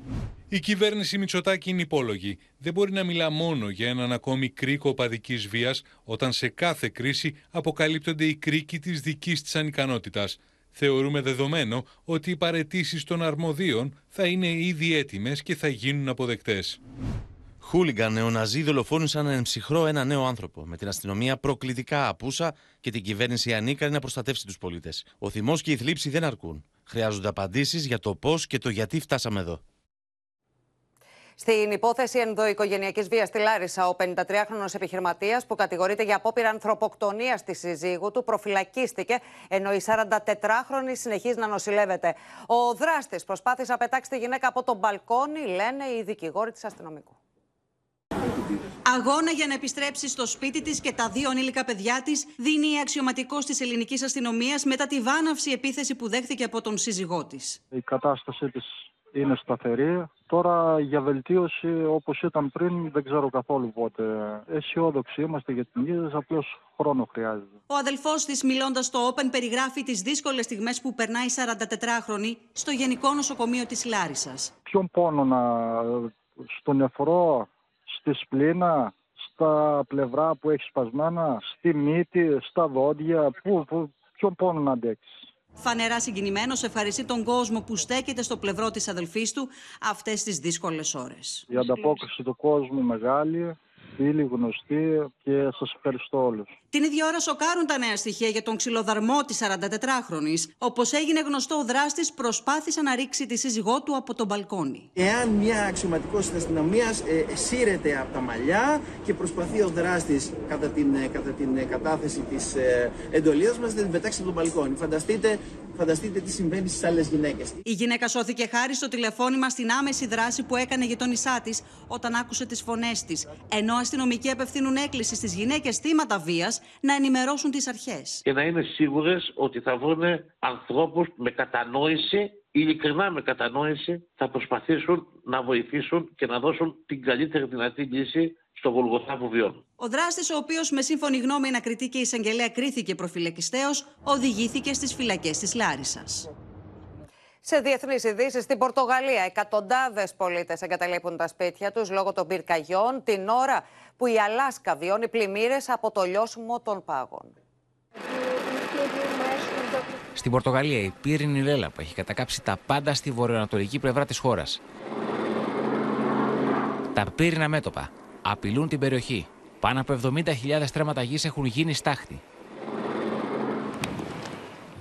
Η κυβέρνηση Μητσοτάκη είναι υπόλογη. Δεν μπορεί να μιλά μόνο για έναν ακόμη κρίκο οπαδικής βίας, όταν σε κάθε κρίση αποκαλύπτονται οι κρίκοι της δικής της ανικανότητας. Θεωρούμε δεδομένο ότι οι παρετήσεις των αρμοδίων θα είναι ήδη έτοιμες και θα γίνουν αποδεκτές. Χούλιγκαν νεοναζί δολοφόνησαν εν ψυχρό ένα νέο άνθρωπο, με την αστυνομία προκλητικά απούσα και την κυβέρνηση ανίκανη να προστατεύσει τους πολίτες. Ο θυμός και η θλίψη δεν αρκούν. Χρειάζονται απαντήσεις για το πώς και το γιατί φτάσαμε εδώ. Στην υπόθεση ενδοοικογενειακής βίας στη Λάρισα, ο 53χρονο επιχειρηματίας που κατηγορείται για απόπειρα ανθρωποκτονίας στη συζύγου του προφυλακίστηκε, ενώ η 44χρονη συνεχίζει να νοσηλεύεται. Ο δράστης προσπάθησε να πετάξει τη γυναίκα από τον μπαλκόνι, λένε οι δικηγόροι της αστυνομικού. Αγώνα για να επιστρέψει στο σπίτι της και τα δύο ανήλικα παιδιά της δίνει η αξιωματικός της ελληνικής αστυνομίας μετά τη βάναυση επίθεση που δέχθηκε από τον σύζυγό της. Η κατάστασή της είναι σταθερή. Τώρα για βελτίωση όπως ήταν πριν δεν ξέρω καθόλου πότε. Αισιόδοξοι είμαστε για την ίδια, απλώς χρόνο χρειάζεται. Ο αδελφός της μιλώντας στο Open περιγράφει τις δύσκολες στιγμές που περνάει 44χρονη στο Γενικό Νοσοκομείο της Λάρισας. Ποιον πόνο να... στο νεφρό, στη σπλήνα, στα πλευρά που έχει σπασμένα, στη μύτη, στα δόντια, πού, πού, ποιον πόνο να αντέξεις. Φανερά συγκινημένος, ευχαριστεί τον κόσμο που στέκεται στο πλευρό της αδελφής του αυτές τις δύσκολες ώρες. Η ανταπόκριση του κόσμου μεγάλη φίλοι, γνωστοί και σας ευχαριστώ όλους. Την ίδια ώρα σοκάρουν τα νέα στοιχεία για τον ξυλοδαρμό της 44χρονη. Όπως έγινε γνωστό, ο δράστης προσπάθησε να ρίξει τη σύζυγό του από τον μπαλκόνι. Εάν μια αξιωματικός της αστυνομίας ε, σύρεται από τα μαλλιά και προσπαθεί ο δράστης κατά την, ε, κατά την ε, κατάθεση της ε, εντολής μας να την πετάξει από τον μπαλκόνι. Φανταστείτε Φανταστείτε τι συμβαίνει στις άλλες γυναίκες. Η γυναίκα σώθηκε χάρη στο τηλεφώνημα στην άμεση δράση που έκανε για τον Ισά της όταν άκουσε τις φωνές της. Ενώ αστυνομικοί απευθύνουν έκκληση στις γυναίκες θύματα βίας να ενημερώσουν τις αρχές. Και να είναι σίγουρες ότι θα βρουν ανθρώπους με κατανόηση ειλικρινά με κατανόηση θα προσπαθήσουν να βοηθήσουν και να δώσουν την καλύτερη δυνατή λύση στο Γολγοθά που βιώνουν. Ο δράστης, ο οποίος με σύμφωνη γνώμη ανακριτή και εισαγγελέα κρίθηκε προφυλακιστέο, οδηγήθηκε στις φυλακές της Λάρισας. Σε διεθνείς ειδήσεις, στην Πορτογαλία, εκατοντάδες πολίτες εγκαταλείπουν τα σπίτια τους λόγω των πυρκαγιών την ώρα που η Αλάσκα βιώνει πλημμύρες από το λιώσιμο των πάγων. Στην Πορτογαλία, η πύρινη λέλαπα έχει κατακάψει τα πάντα στη βορειοανατολική πλευρά της χώρας. Τα πύρινα μέτωπα απειλούν την περιοχή. Πάνω από 70.000 στρέμματα γης έχουν γίνει στάχτη.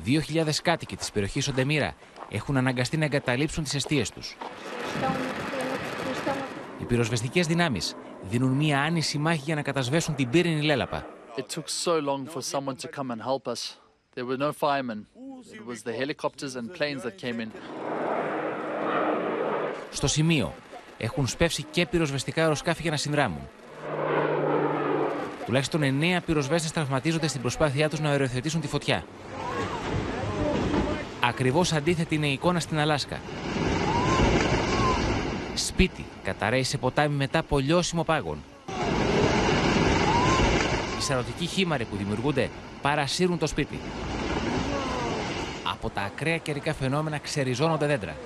2.000 κάτοικοι της περιοχής Οντεμίρα έχουν αναγκαστεί να εγκαταλείψουν τις αιστείες τους. Οι πυροσβεστικές δυνάμεις δίνουν μία άνηση μάχη για να κατασβέσουν την πύρινη λέλαπα. It took so long for someone to come and help us. There were no firemen. It was the helicopters and planes that came in. Στο σημείο έχουν σπεύσει και πυροσβεστικά αεροσκάφη για να συνδράμουν. Τουλάχιστον 9 πυροσβέστες τραυματίζονται στην προσπάθειά τους να οριοθετήσουν τη φωτιά. Ακριβώς αντίθετη είναι η εικόνα στην Αλάσκα. Σπίτι καταραίει σε ποτάμι μετά από λιώσιμο πάγων. Οι σαρωτικοί χήμαροι που δημιουργούνται παρασύρουν το σπίτι. Από τα ακραία καιρικά φαινόμενα ξεριζώνονται δέντρα.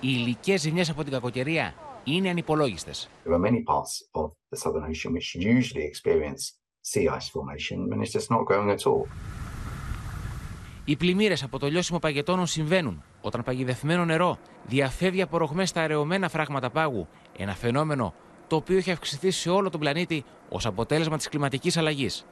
Οι υλικές ζημιές από την κακοκαιρία είναι ανυπολόγιστες. There are many parts of the Southern Ocean which usually experience sea ice formation when it's just not growing at all. Οι πλημμύρες από το λιώσιμο παγετώνων συμβαίνουν όταν παγιδευμένο νερό διαφεύγει από ρογμές στα αραιωμένα φράγματα πάγου. Ένα φαινόμενο το οποίο έχει αυξηθεί σε όλο τον πλανήτη ως αποτέλεσμα της κλιματικής αλλαγής.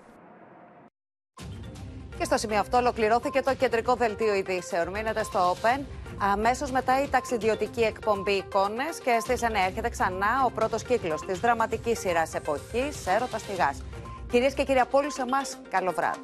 Και στο σημείο αυτό ολοκληρώθηκε το κεντρικό δελτίο ειδήσεων. Μείνετε στο Open. Αμέσως μετά η ταξιδιωτική εκπομπή Εικόνες και στις 9 έρχεται ξανά ο πρώτος κύκλος της δραματικής σειράς εποχής Έρωτας στη Κυρίες και κύριοι από όλους εμάς, καλό βράδυ.